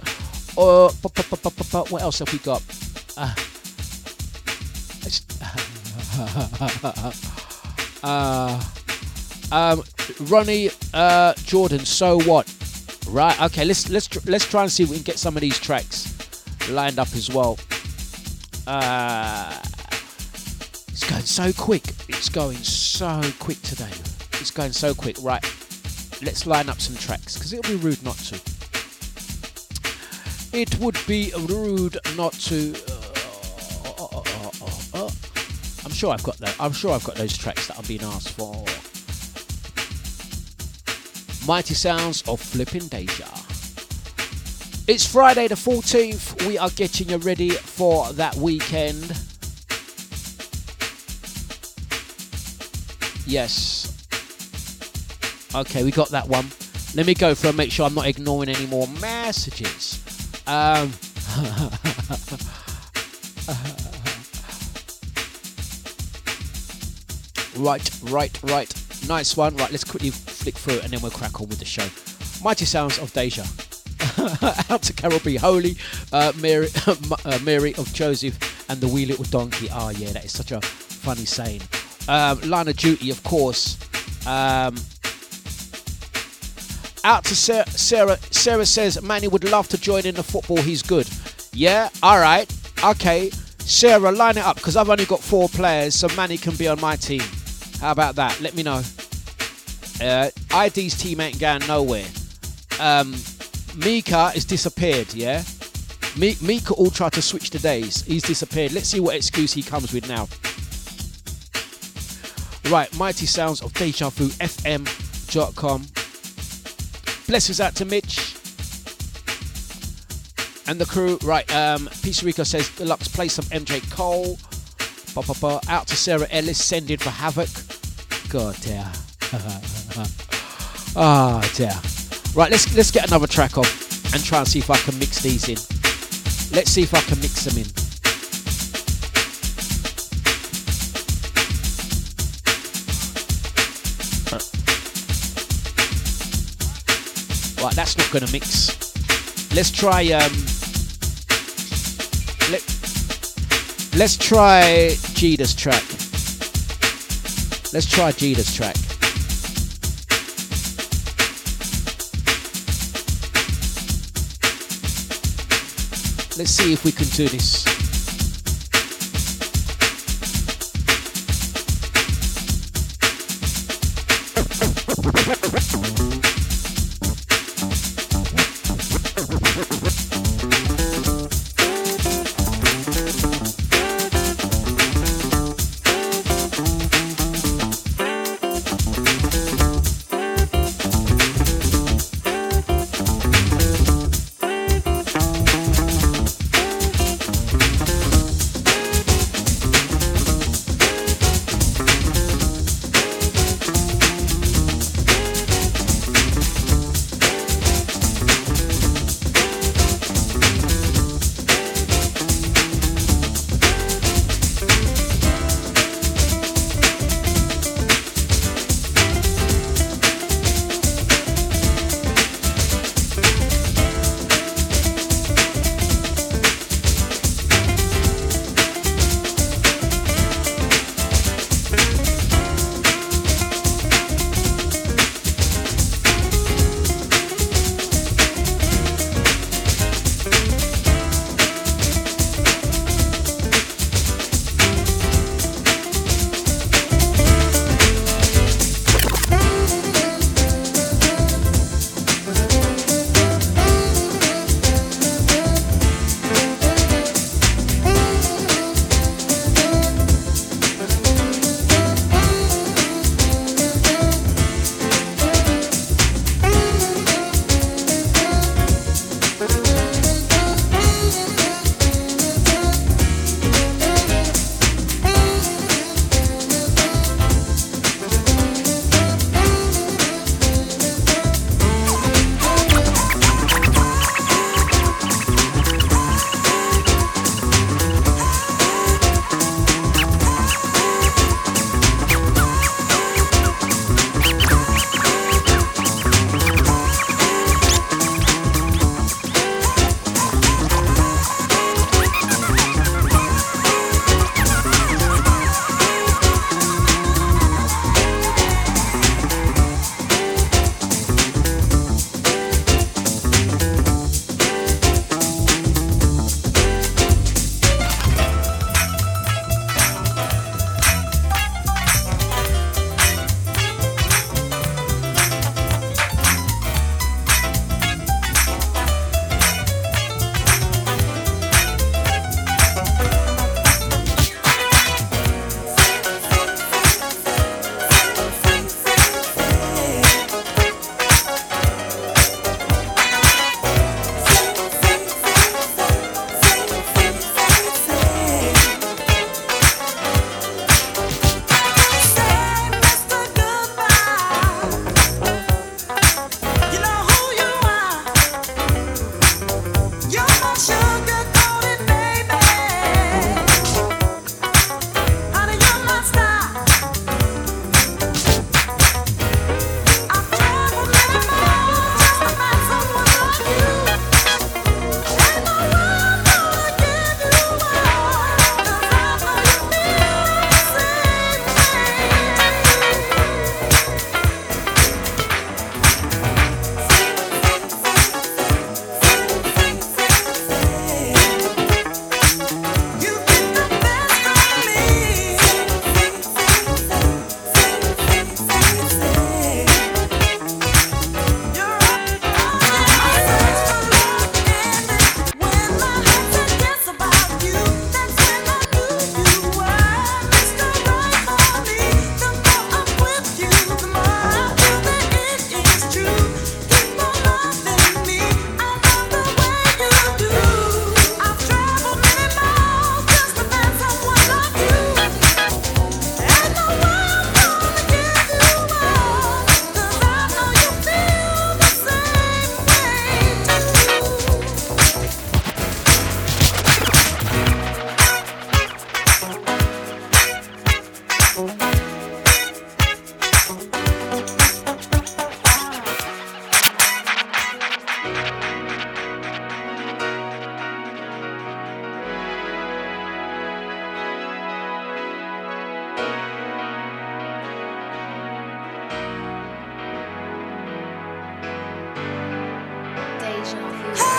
Uh, what else have we got? Uh, um, Ronnie uh, Jordan. So what? Right. Okay. Let's let's tr- let's try and see if we can get some of these tracks lined up as well. Uh, it's going so quick. It's going so quick today. It's going so quick. Right. Let's line up some tracks because it'll be rude not to. It would be rude not to. Sure I've got that. I'm sure I've got those tracks that I'm being asked for. Mighty Sounds of Flipping Deja. It's Friday the 14th. We are getting you ready for that weekend. Yes. Okay, we got that one. Let me go through and make sure I'm not ignoring any more messages. Um, right, right, right. Nice one. Right, let's quickly flick through and then we'll crack on with the show. Mighty Sounds of Deja. Out to Carol B. Holy, uh, Mary, uh, Mary of Joseph, and the wee little donkey. Oh, yeah, that is such a funny saying. Um, Line of Duty, of course. Um, out to Sarah, Sarah. Sarah says Manny would love to join in the football. He's good. Yeah, all right. Okay. Sarah, line it up because I've only got four players, so Manny can be on my team. How about that? Let me know. Uh, ID's team ain't going nowhere. Um, Mika has disappeared, yeah? Mi- Mika all tried to switch the days. He's disappeared. Let's see what excuse he comes with now. Right, Mighty Sounds of Deja Vu FM.com. Blessings out to Mitch and the crew. Right, um, Pizza Rico says Dlux play some MJ Cole. Ba, ba, ba. Out to Sarah Ellis, sending for Havoc. Dear. Ah, oh, dear. Right, let's let's get another track off and try and see if I can mix these in. Let's see if I can mix them in. Right, that's not gonna mix. Let's try um let, let's try Jeter's track. Let's try Gita's track. Let's see if we can do this. Hey!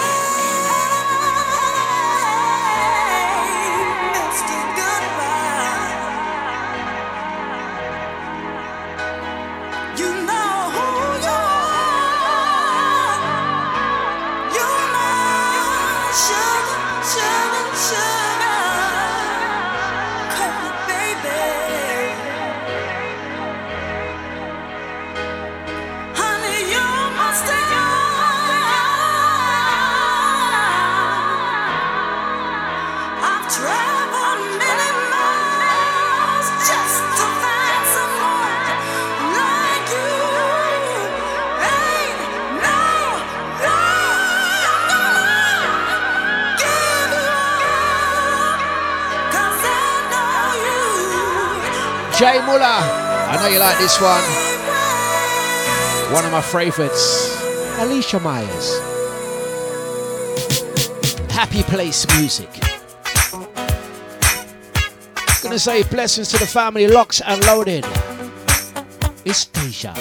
Like this one. One of my favorites, Alicia Myers. Happy Place Music. Gonna say blessings to the family, locks and loaded. It's Deja.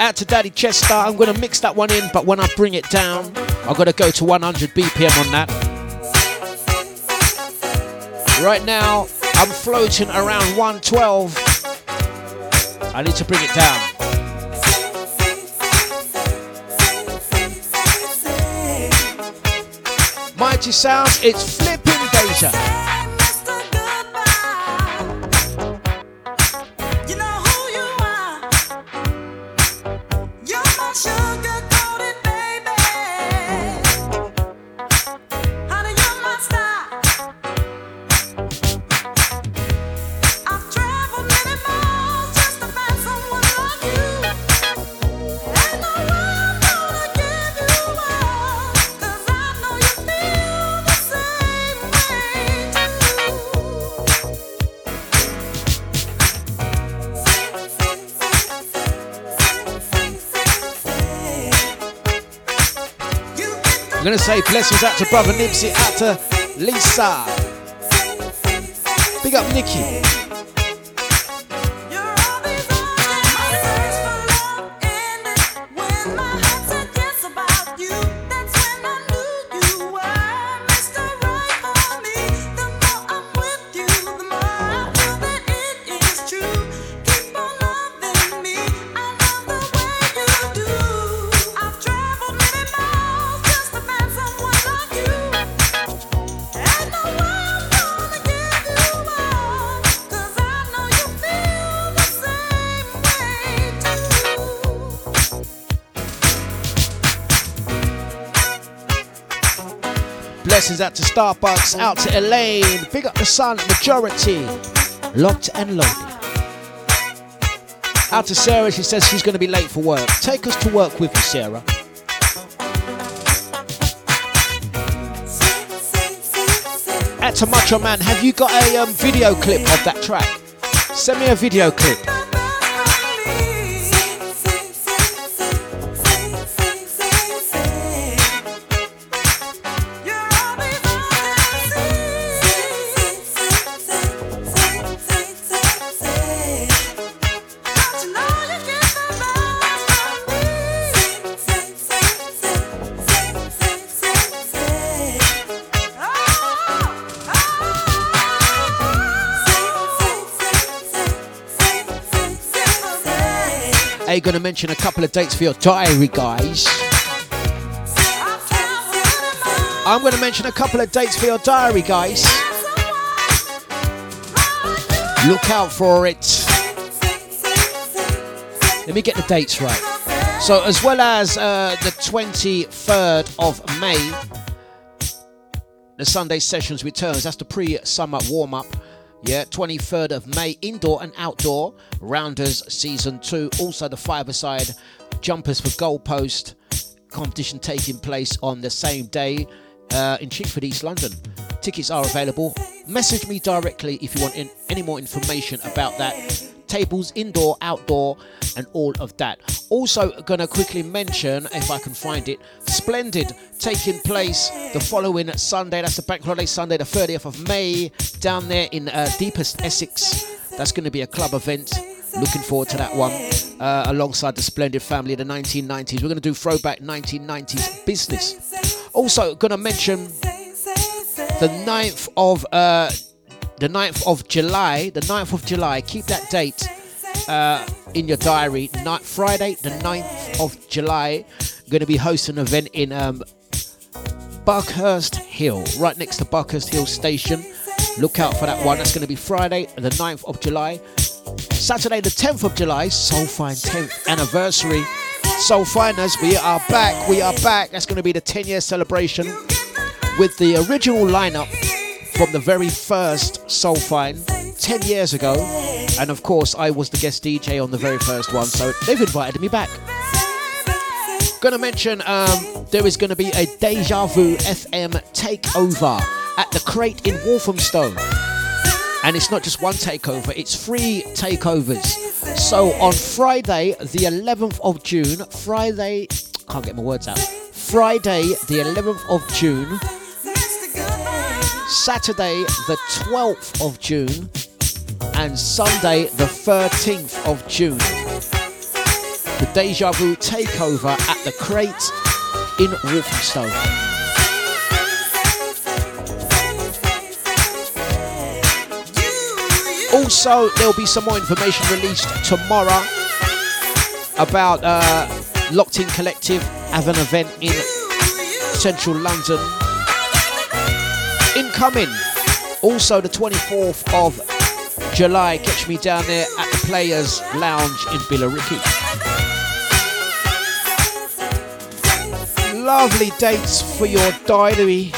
Out to Daddy Chester, I'm gonna mix that one in, but when I bring it down, I've gotta go to 100 BPM on that. Right now, I'm floating around 112. I need to bring it down. Mighty Sounds, it's flipping Deja. Gonna say blessings out to brother Nipsey, out to Lisa. Big up Nikki. Out to Starbucks, out to Elaine. Big up the silent majority. Locked and loaded. Out to Sarah, she says she's going to be late for work. Take us to work with you, Sarah. Out to Macho Man, have you got a um, video clip of that track? Send me a video clip. You going to mention a couple of dates for your diary, guys? I'm going to mention a couple of dates for your diary, guys. Look out for it. Let me get the dates right. So, as well as uh, the 23rd of May, the Sunday sessions returns. That's the pre-summer warm-up. Yeah, 23rd of May, indoor and outdoor rounders season two. Also, the five-a-side jumpers for goalpost competition taking place on the same day uh, in Chingford, East London. Tickets are available. Message me directly if you want in, any more information about that. Tables, indoor, outdoor, and all of that. Also, gonna quickly mention, if I can find it, Splendid taking place the following Sunday. That's the Bank Holiday Sunday, the 30th of May, down there in uh, deepest Essex. That's to be a club event. Looking forward to that one. Uh, alongside the Splendid family of the 1990s. We're going to do throwback 1990s business. Also, going to mention the 9th of uh, the 9th of July. The 9th of July. Keep that date uh, in your diary. Night, Friday, the 9th of July. Going to be hosting an event in um, Buckhurst Hill, right next to Buckhurst Hill Station. Look out for that one. That's going to be Friday, the 9th of July. Saturday, the 10th of July, Soul Fine 10th anniversary. Soul Finers, we are back. We are back. That's going to be the 10 year celebration. with the original lineup from the very first Soul Fine 10 years ago. And of course, I was the guest DJ on the very first one, so they've invited me back. Gonna mention um, there is gonna be a Deja Vu FM takeover at the Crate in Walthamstow. And it's not just one takeover, it's three takeovers. So on Friday, the 11th of June, Friday, can't get my words out. Friday, the 11th of June, Saturday, the 12th of June, and Sunday, the 13th of June. The Deja Vu takeover at the Crate in Walthamstow. Also, there'll be some more information released tomorrow about uh, Locked In Collective have an event in central London. Incoming. Also, the 24th of July, catch me down there at the Players Lounge in Billericay. Lovely dates for your diary.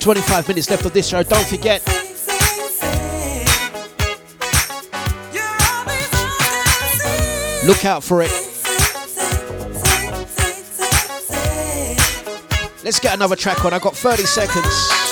25 minutes left of this show. Don't forget. Look out for it. Let's get another track on. I've got 30 seconds.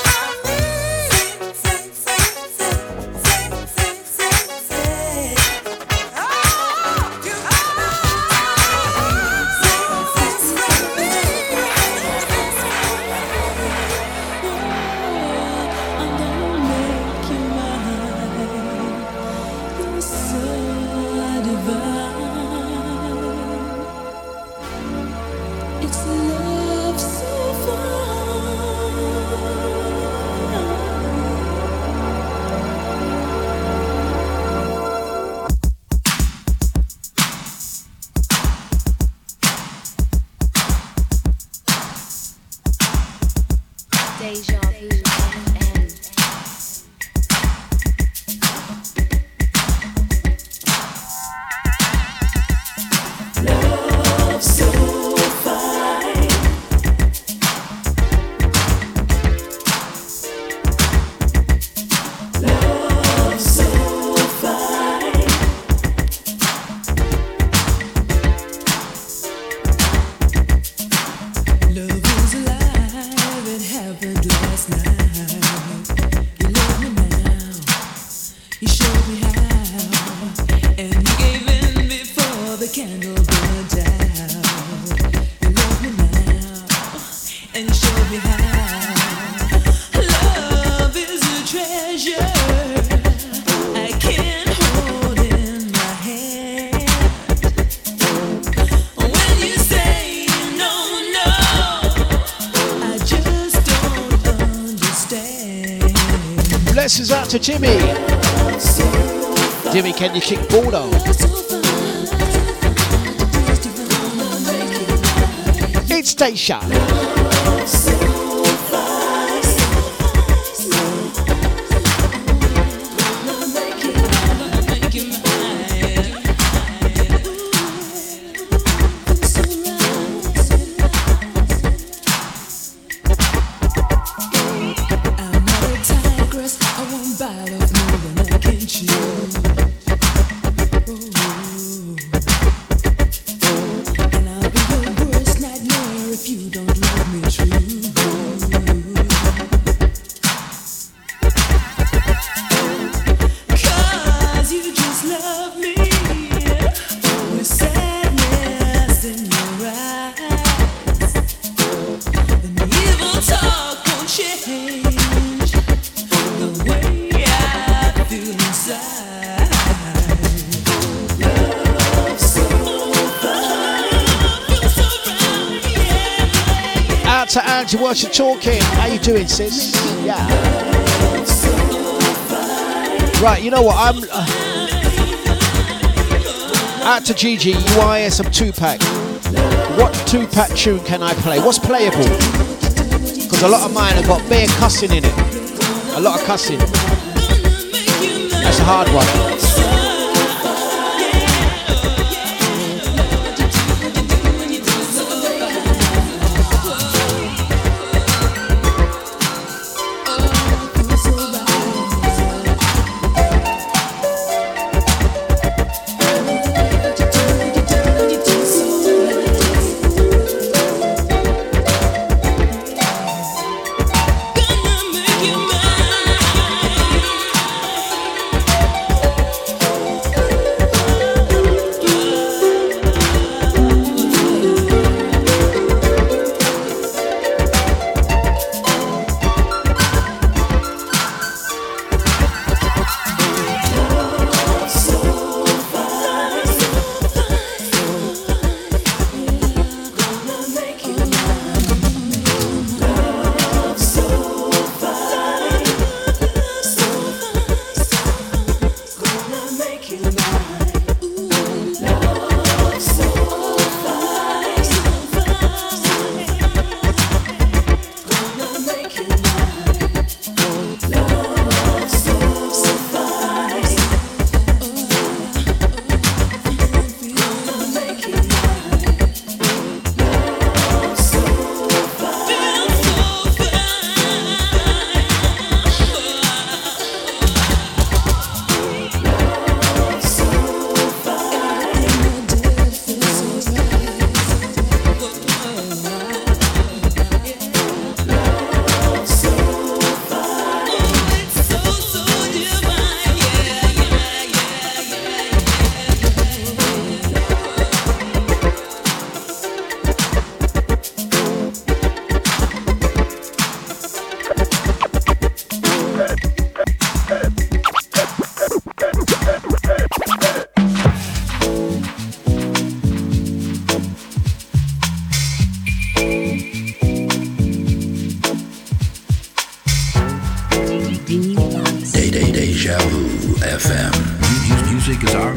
To Jimmy. Jimmy, can you kick ball though? It's Deja. What's you talking? How you doing, sis? Yeah. Right, you know what? I'm uh, out to Gigi. UIS of Tupac. What Tupac tune can I play? What's playable? Because a lot of mine have got bare cussing in it. A lot of cussing. That's a hard one.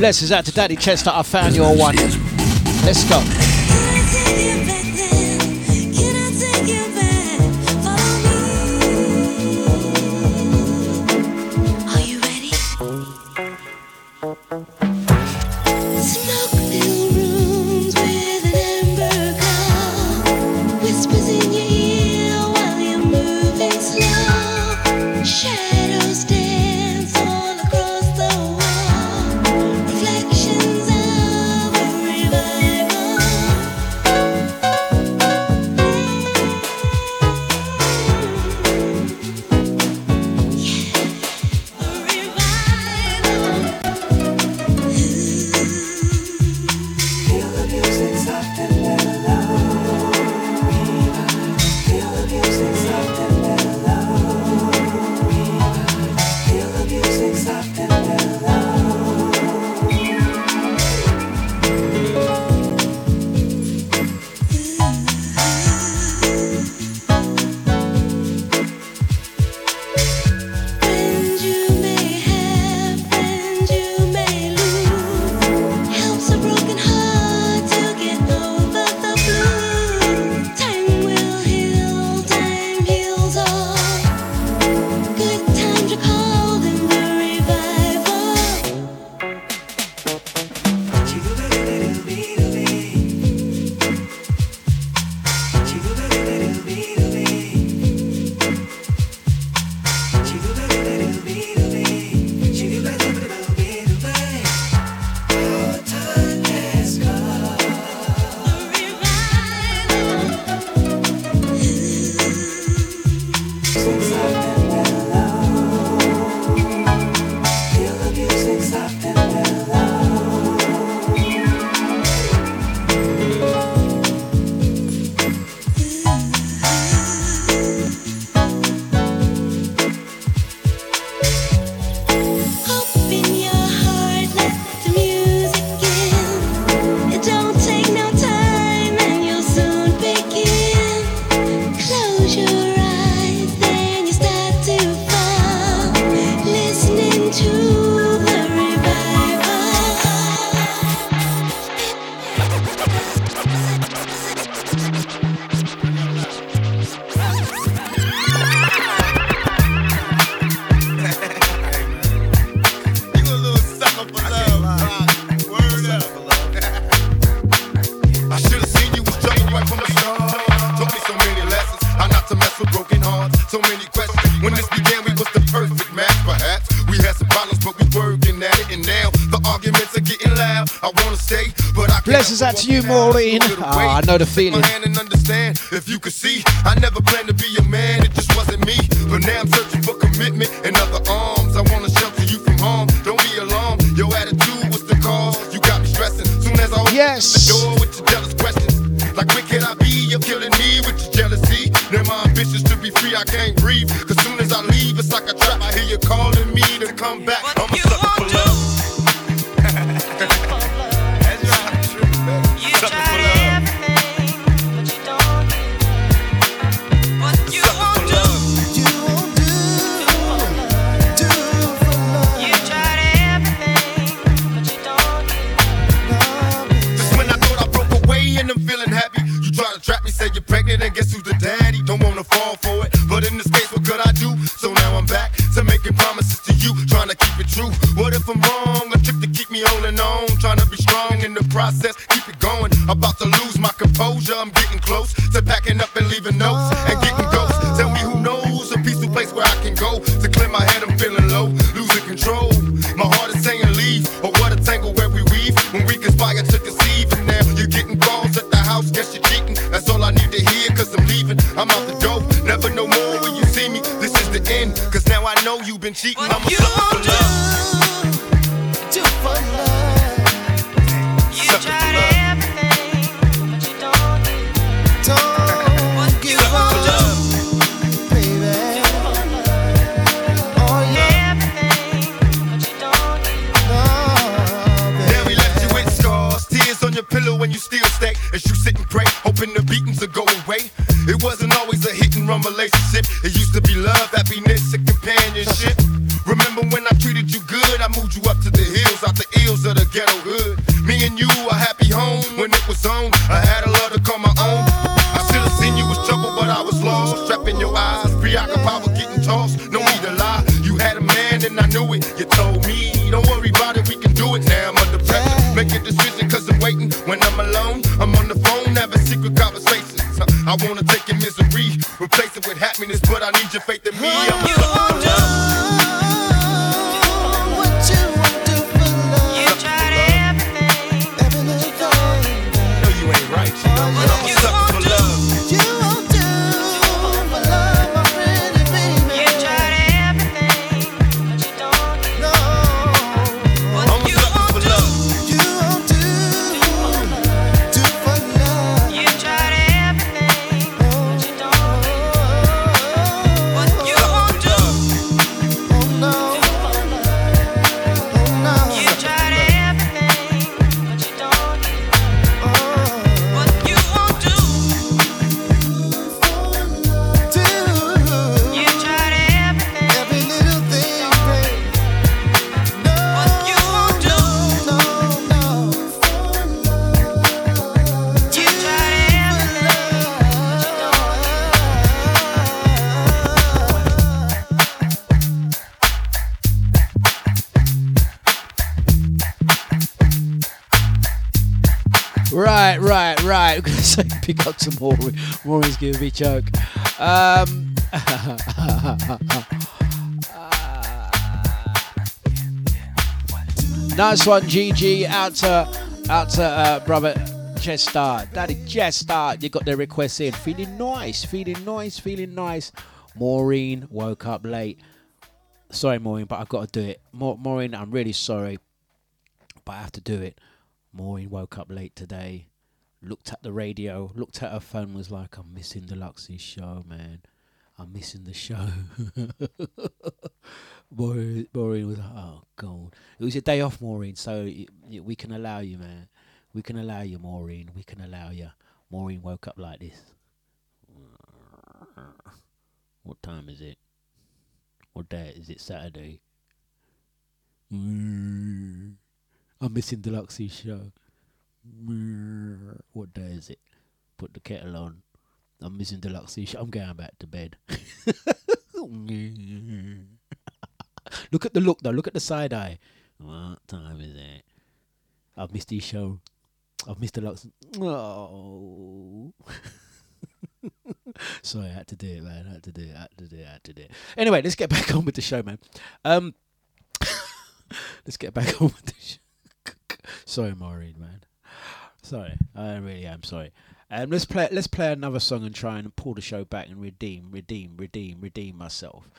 blessings out to Daddy Chester. I found your one. Let's go. Hugh ah, Maureen. I know the feeling. Pick up some more. Maureen's giving me choke. Um, nice one, GG. Out to out to uh, brother Chester, Daddy Chester. You got the request in. Feeling nice, feeling nice, feeling nice. Maureen woke up late. Sorry, Maureen, but I've got to do it. Ma- Maureen, I'm really sorry, but I have to do it. Maureen woke up late today, looked at the radio, looked at her phone, was like, I'm missing Dlux's show, man. I'm missing the show. Maureen, Maureen was like, oh, God. It was your day off, Maureen, so we can allow you, man. We can allow you, Maureen. We can allow you. Maureen woke up like this. What time is it? What day is it? Saturday. Mm. I'm missing Dlux's show. What day is it? Put the kettle on. I'm missing Dlux's show. I'm going back to bed. look at the look though. Look at the side eye. What time is it? I've missed his show. I've missed Deluxe. Oh. Sorry, I had to do it, man. I had to do it. I had to do it. I had to do it. Anyway, let's get back on with the show, man. Um, let's get back on with the show. sorry, Maureen, man. Sorry, I really am sorry. Um, let's play. Let's play another song and try and pull the show back and redeem, redeem, redeem, redeem myself.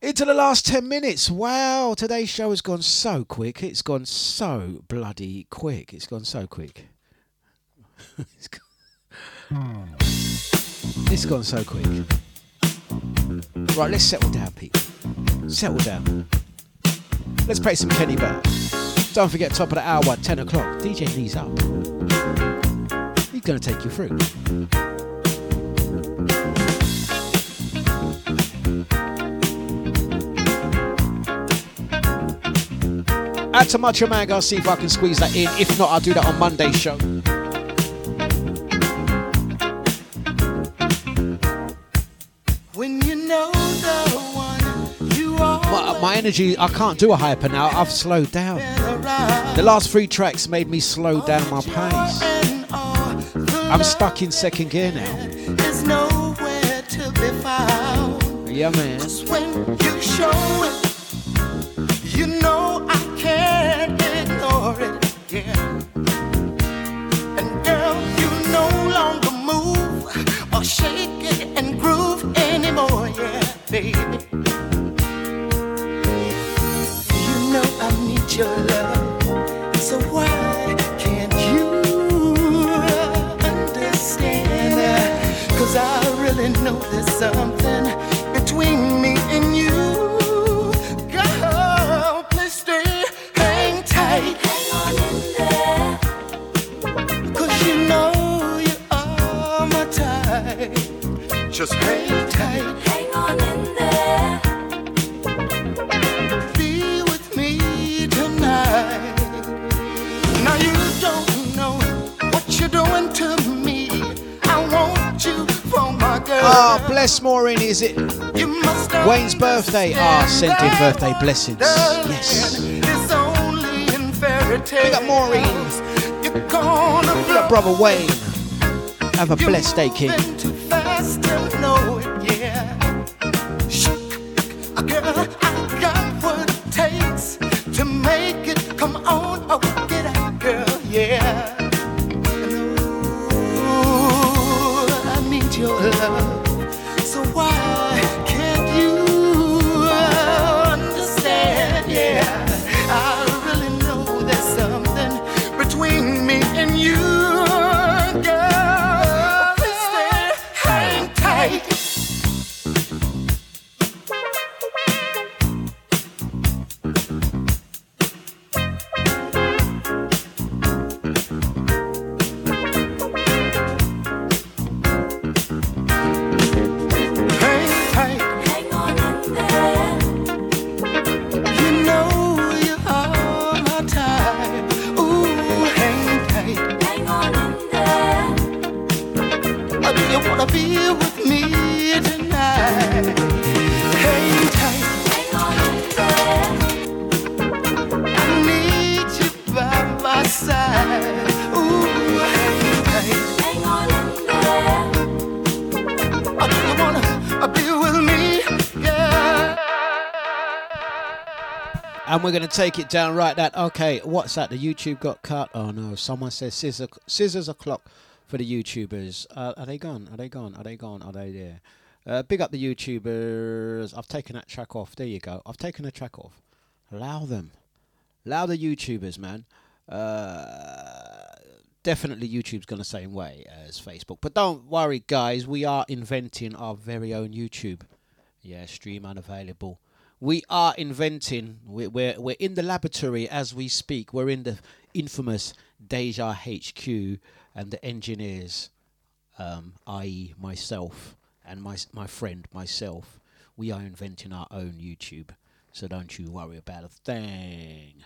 Into the last 10 minutes. Wow, today's show has gone so quick. It's gone so bloody quick. It's gone so quick. it's, gone, it's gone so quick. Right, let's settle down, people. Settle down. Let's play some Keni Burke. Don't forget, top of the hour, 10 o'clock. DJ Knees Up. He's going to take you through. Add to Macho Man, I'll see if I can squeeze that in. If not, I'll do that on Monday's show. Are My, energy, I can't do a hyper now. I've slowed down. The last three tracks made me slow down my pace. I'm stuck in second gear now. is nowhere to be found. Yeah, man. When you show it, you know I can't ignore it. Yeah. Birthday. Ah, sending birthday blessings. Yes. It's only in fairy tales. Big up Maureen. You're gonna Big up brother Wayne. Have a blessed day, King. We're going to take it down right that. Okay, what's that? The YouTube got cut. Oh no, someone says scissor, scissors o'clock for the YouTubers. Uh, are they gone? Are they gone? Are they gone? Are they there? Uh, big up the YouTubers. I've taken that track off. There you go. I've taken the track off. Allow them. Allow the YouTubers, man. Uh, definitely YouTube's gone the same way as Facebook. But don't worry, guys. We are inventing our very own YouTube. Yeah, stream unavailable. We are inventing. We're, we're, we're in the laboratory as we speak. We're in the infamous Deja HQ and the engineers, um, i.e., myself and my my friend myself. We are inventing our own YouTube. So don't you worry about a thing.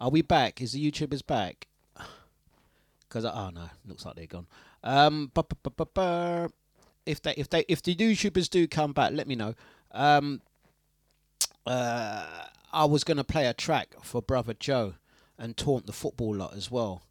Are we back? Is the YouTubers back? Because oh no, looks like they're gone. Um, if they if they if the YouTubers do come back, let me know. Um, uh, I was gonna play a track for brother Joe and taunt the football lot as well.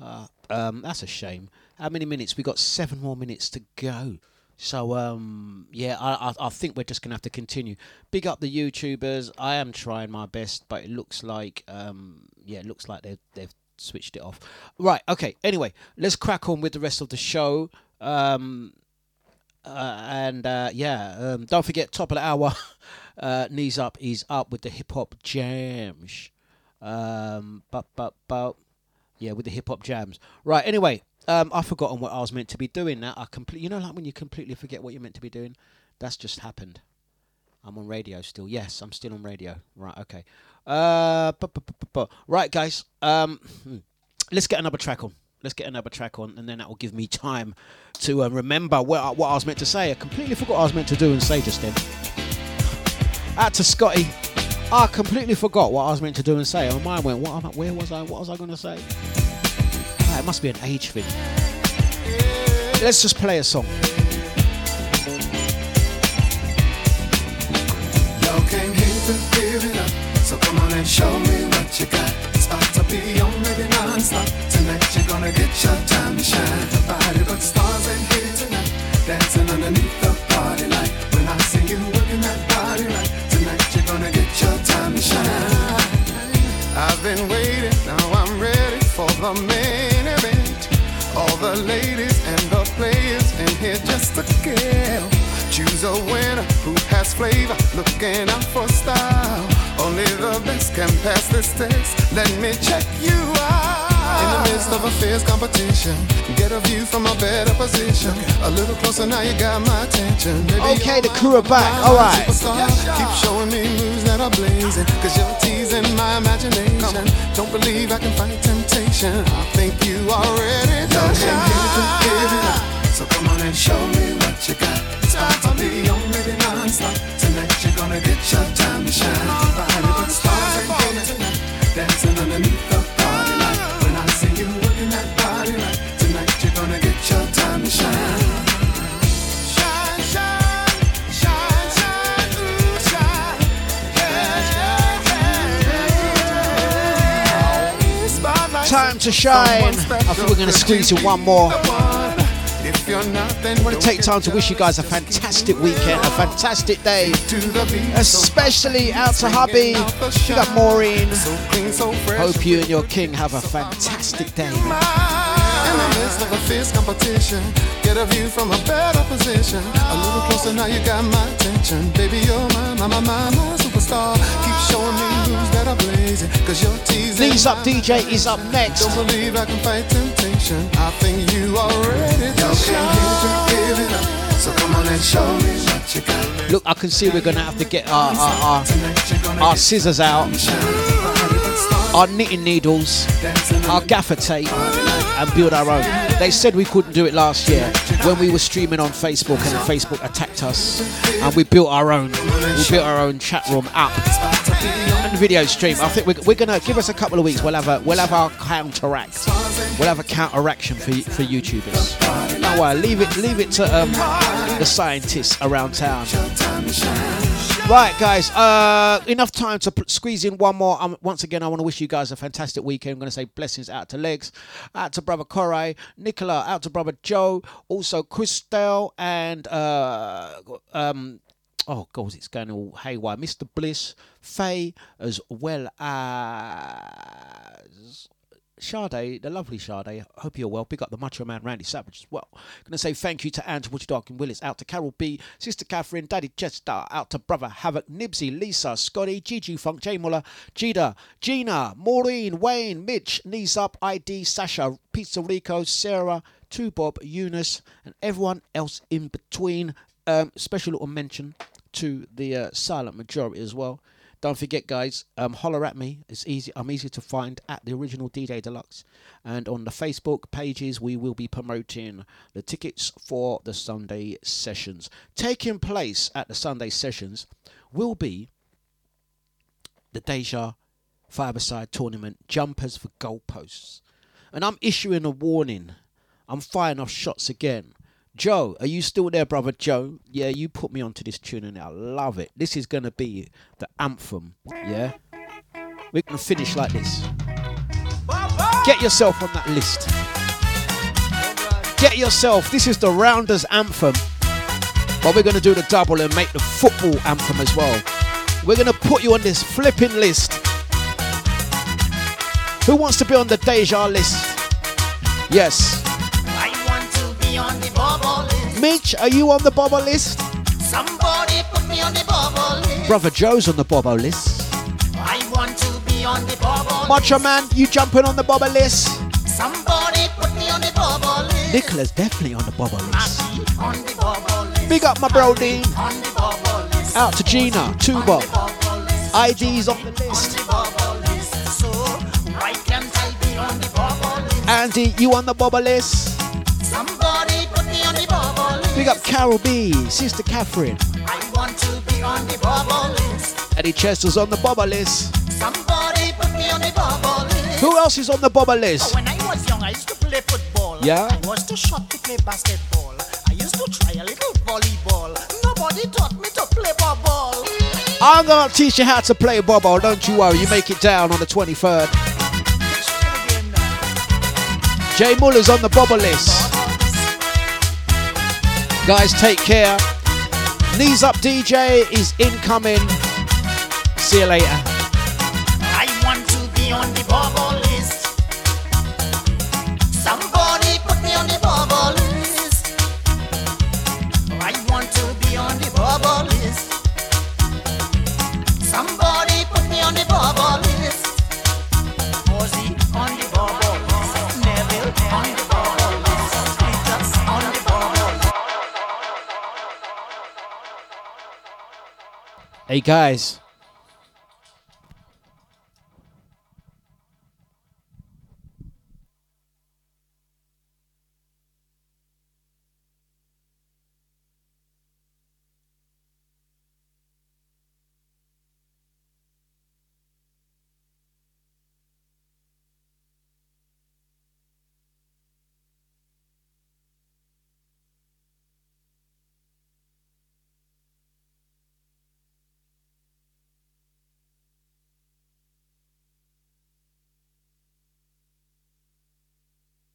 Uh, um, that's a shame. How many minutes? We got seven more minutes to go. So um, yeah, I, I I think we're just gonna have to continue. Big up the YouTubers. I am trying my best, but it looks like um, yeah, it looks like they've they've switched it off. Right. Okay. Anyway, let's crack on with the rest of the show. Um, uh, and uh, yeah, um, don't forget top of the hour. Uh, knees up, he's up with the hip hop jams. Um, but but but yeah, with the hip hop jams. Right. Anyway, um, I've forgotten what I was meant to be doing. Now I complete. You know, like when you completely forget what you're meant to be doing. That's just happened. I'm on radio still. Yes, I'm still on radio. Right. Okay. Uh, right, guys. Um, hmm. let's get another track on. Let's get another track on, and then that will give me time to uh, remember what I, what I was meant to say. I completely forgot what I was meant to do and say just then. Out to Scotty. I completely forgot what I was meant to do and say. My mind went, what? Where was I? What was I going to say? Ah, it must be an age thing. Let's just play a song. So come on and show me what you got. It's about to be on maybe non-stop. Tonight you're gonna get your time to shine. But stars here tonight, dancing underneath the party light. When I see you your time to shine. I've been waiting, now I'm ready for the main event. All the ladies and the players in here just to kill. Choose a winner who has flavor, looking out for style. Only the best can pass this test. Let me check you out. In the midst of a fierce competition, get a view from a better position. A little closer now, you got my attention. Baby, Okay, the crew are back. All right. Keep showing me moves that are blazing. Cause you're teasing my imagination. Don't believe I can fight temptation. I think you are ready to shine. So come on and show me what you got. It's about to be on maybe non-stop. Tonight you're gonna get your time to shine. Time to shine. I think we're going to squeeze in one more. I want to take time to wish you guys a fantastic weekend, a fantastic day, especially out to hubby. We got Maureen. Hope you and your king have a fantastic day. In the midst of a fierce competition, get a view from a better position. A little closer now, you got my attention. Baby, you're my, my, my, my, my superstar. Keep showing me moves that are blazing, cause you're teasing. Knees Up DJ is up next. Don't believe I can fight temptation. I think you are ready to shine. give it up. So come on and show me what you got. Look, I can see we're going to have to get our, our, our, our scissors out, our knitting needles, our gaffer tape, and build our own. They said we couldn't do it last year when we were streaming on Facebook and Facebook attacked us, and we built our own. We built our own chat room app and video stream. I think we're, we're gonna give us a couple of weeks. We'll have a we'll have our counteract. We'll have a counteraction for for YouTubers. Don't worry, leave it leave it to um, the scientists around town. Right, guys. Uh, enough time to p- squeeze in one more. Um, once again, I want to wish you guys a fantastic weekend. I'm going to say blessings out to Legs, out to brother Corey, Nicola, out to brother Joe, also Christelle, and uh, um, oh god, it's going all haywire. Mr. Bliss, Faye, as well as Sade, the lovely Sade. Hope you're well. Big up the Macho Man Randy Savage as well. Gonna say thank you to Andrew Butcher Dark and Willis. Out to Carol B, Sister Catherine, Daddy Chester, Out to Brother Havoc, Nibsy, Lisa, Scotty, Gigi Funk, Jay Muller, Jida, Gina, Maureen, Wayne, Mitch, Knees Up, ID, Sasha, Pizza Rico, Sarah, Two Bob, Eunice, and everyone else in between. Um, special little mention to the uh, silent majority as well. Don't forget, guys, um, holler at me. It's easy. I'm easy to find at the original DJ Dlux, and on the Facebook pages, we will be promoting the tickets for the Sunday sessions. Taking place at the Sunday sessions will be the Deja Five-a-Side Tournament jumpers for goalposts, and I'm issuing a warning. I'm firing off shots again. Joe, are you still there, brother Joe? Yeah, you put me onto this tune and I love it. This is going to be the anthem, yeah? We're going to finish like this. Get yourself on that list. Get yourself, this is the Rounders anthem. But we're going to do the double and make the football anthem as well. We're going to put you on this flipping list. Who wants to be on the Deja list? Yes. Mitch, are you on the Bobo list? Somebody put me on the bubble list. Brother Joe's on the Bobo list. I want to be on the bubble Macho Man, you jumping on the Bobo list? Somebody put me on the bubble list. Nicola's definitely on the Bobo list. On the bubble list. Big up my bro Dean. On the list. Out to Gina, two Bob. ID's on the list. Bubble list. So why can't I be on the list? Andy, you on the Bobo list? Big up Carol B, Sister Catherine. I want to be on the bubble list. Eddie Chester's on the Bobo list. Somebody put me on the bubble list. Who else is on the Bobo list? When I was young, I used to play football. Yeah? I was too short to play basketball. I used to try a little volleyball. Nobody taught me to play ball. I'm gonna teach you how to play Bobo, don't you worry, you make it down on the 23rd. Jay Muller's on the Bobo list. Guys, take care. Knees Up DJ is incoming. See you later. Hey guys,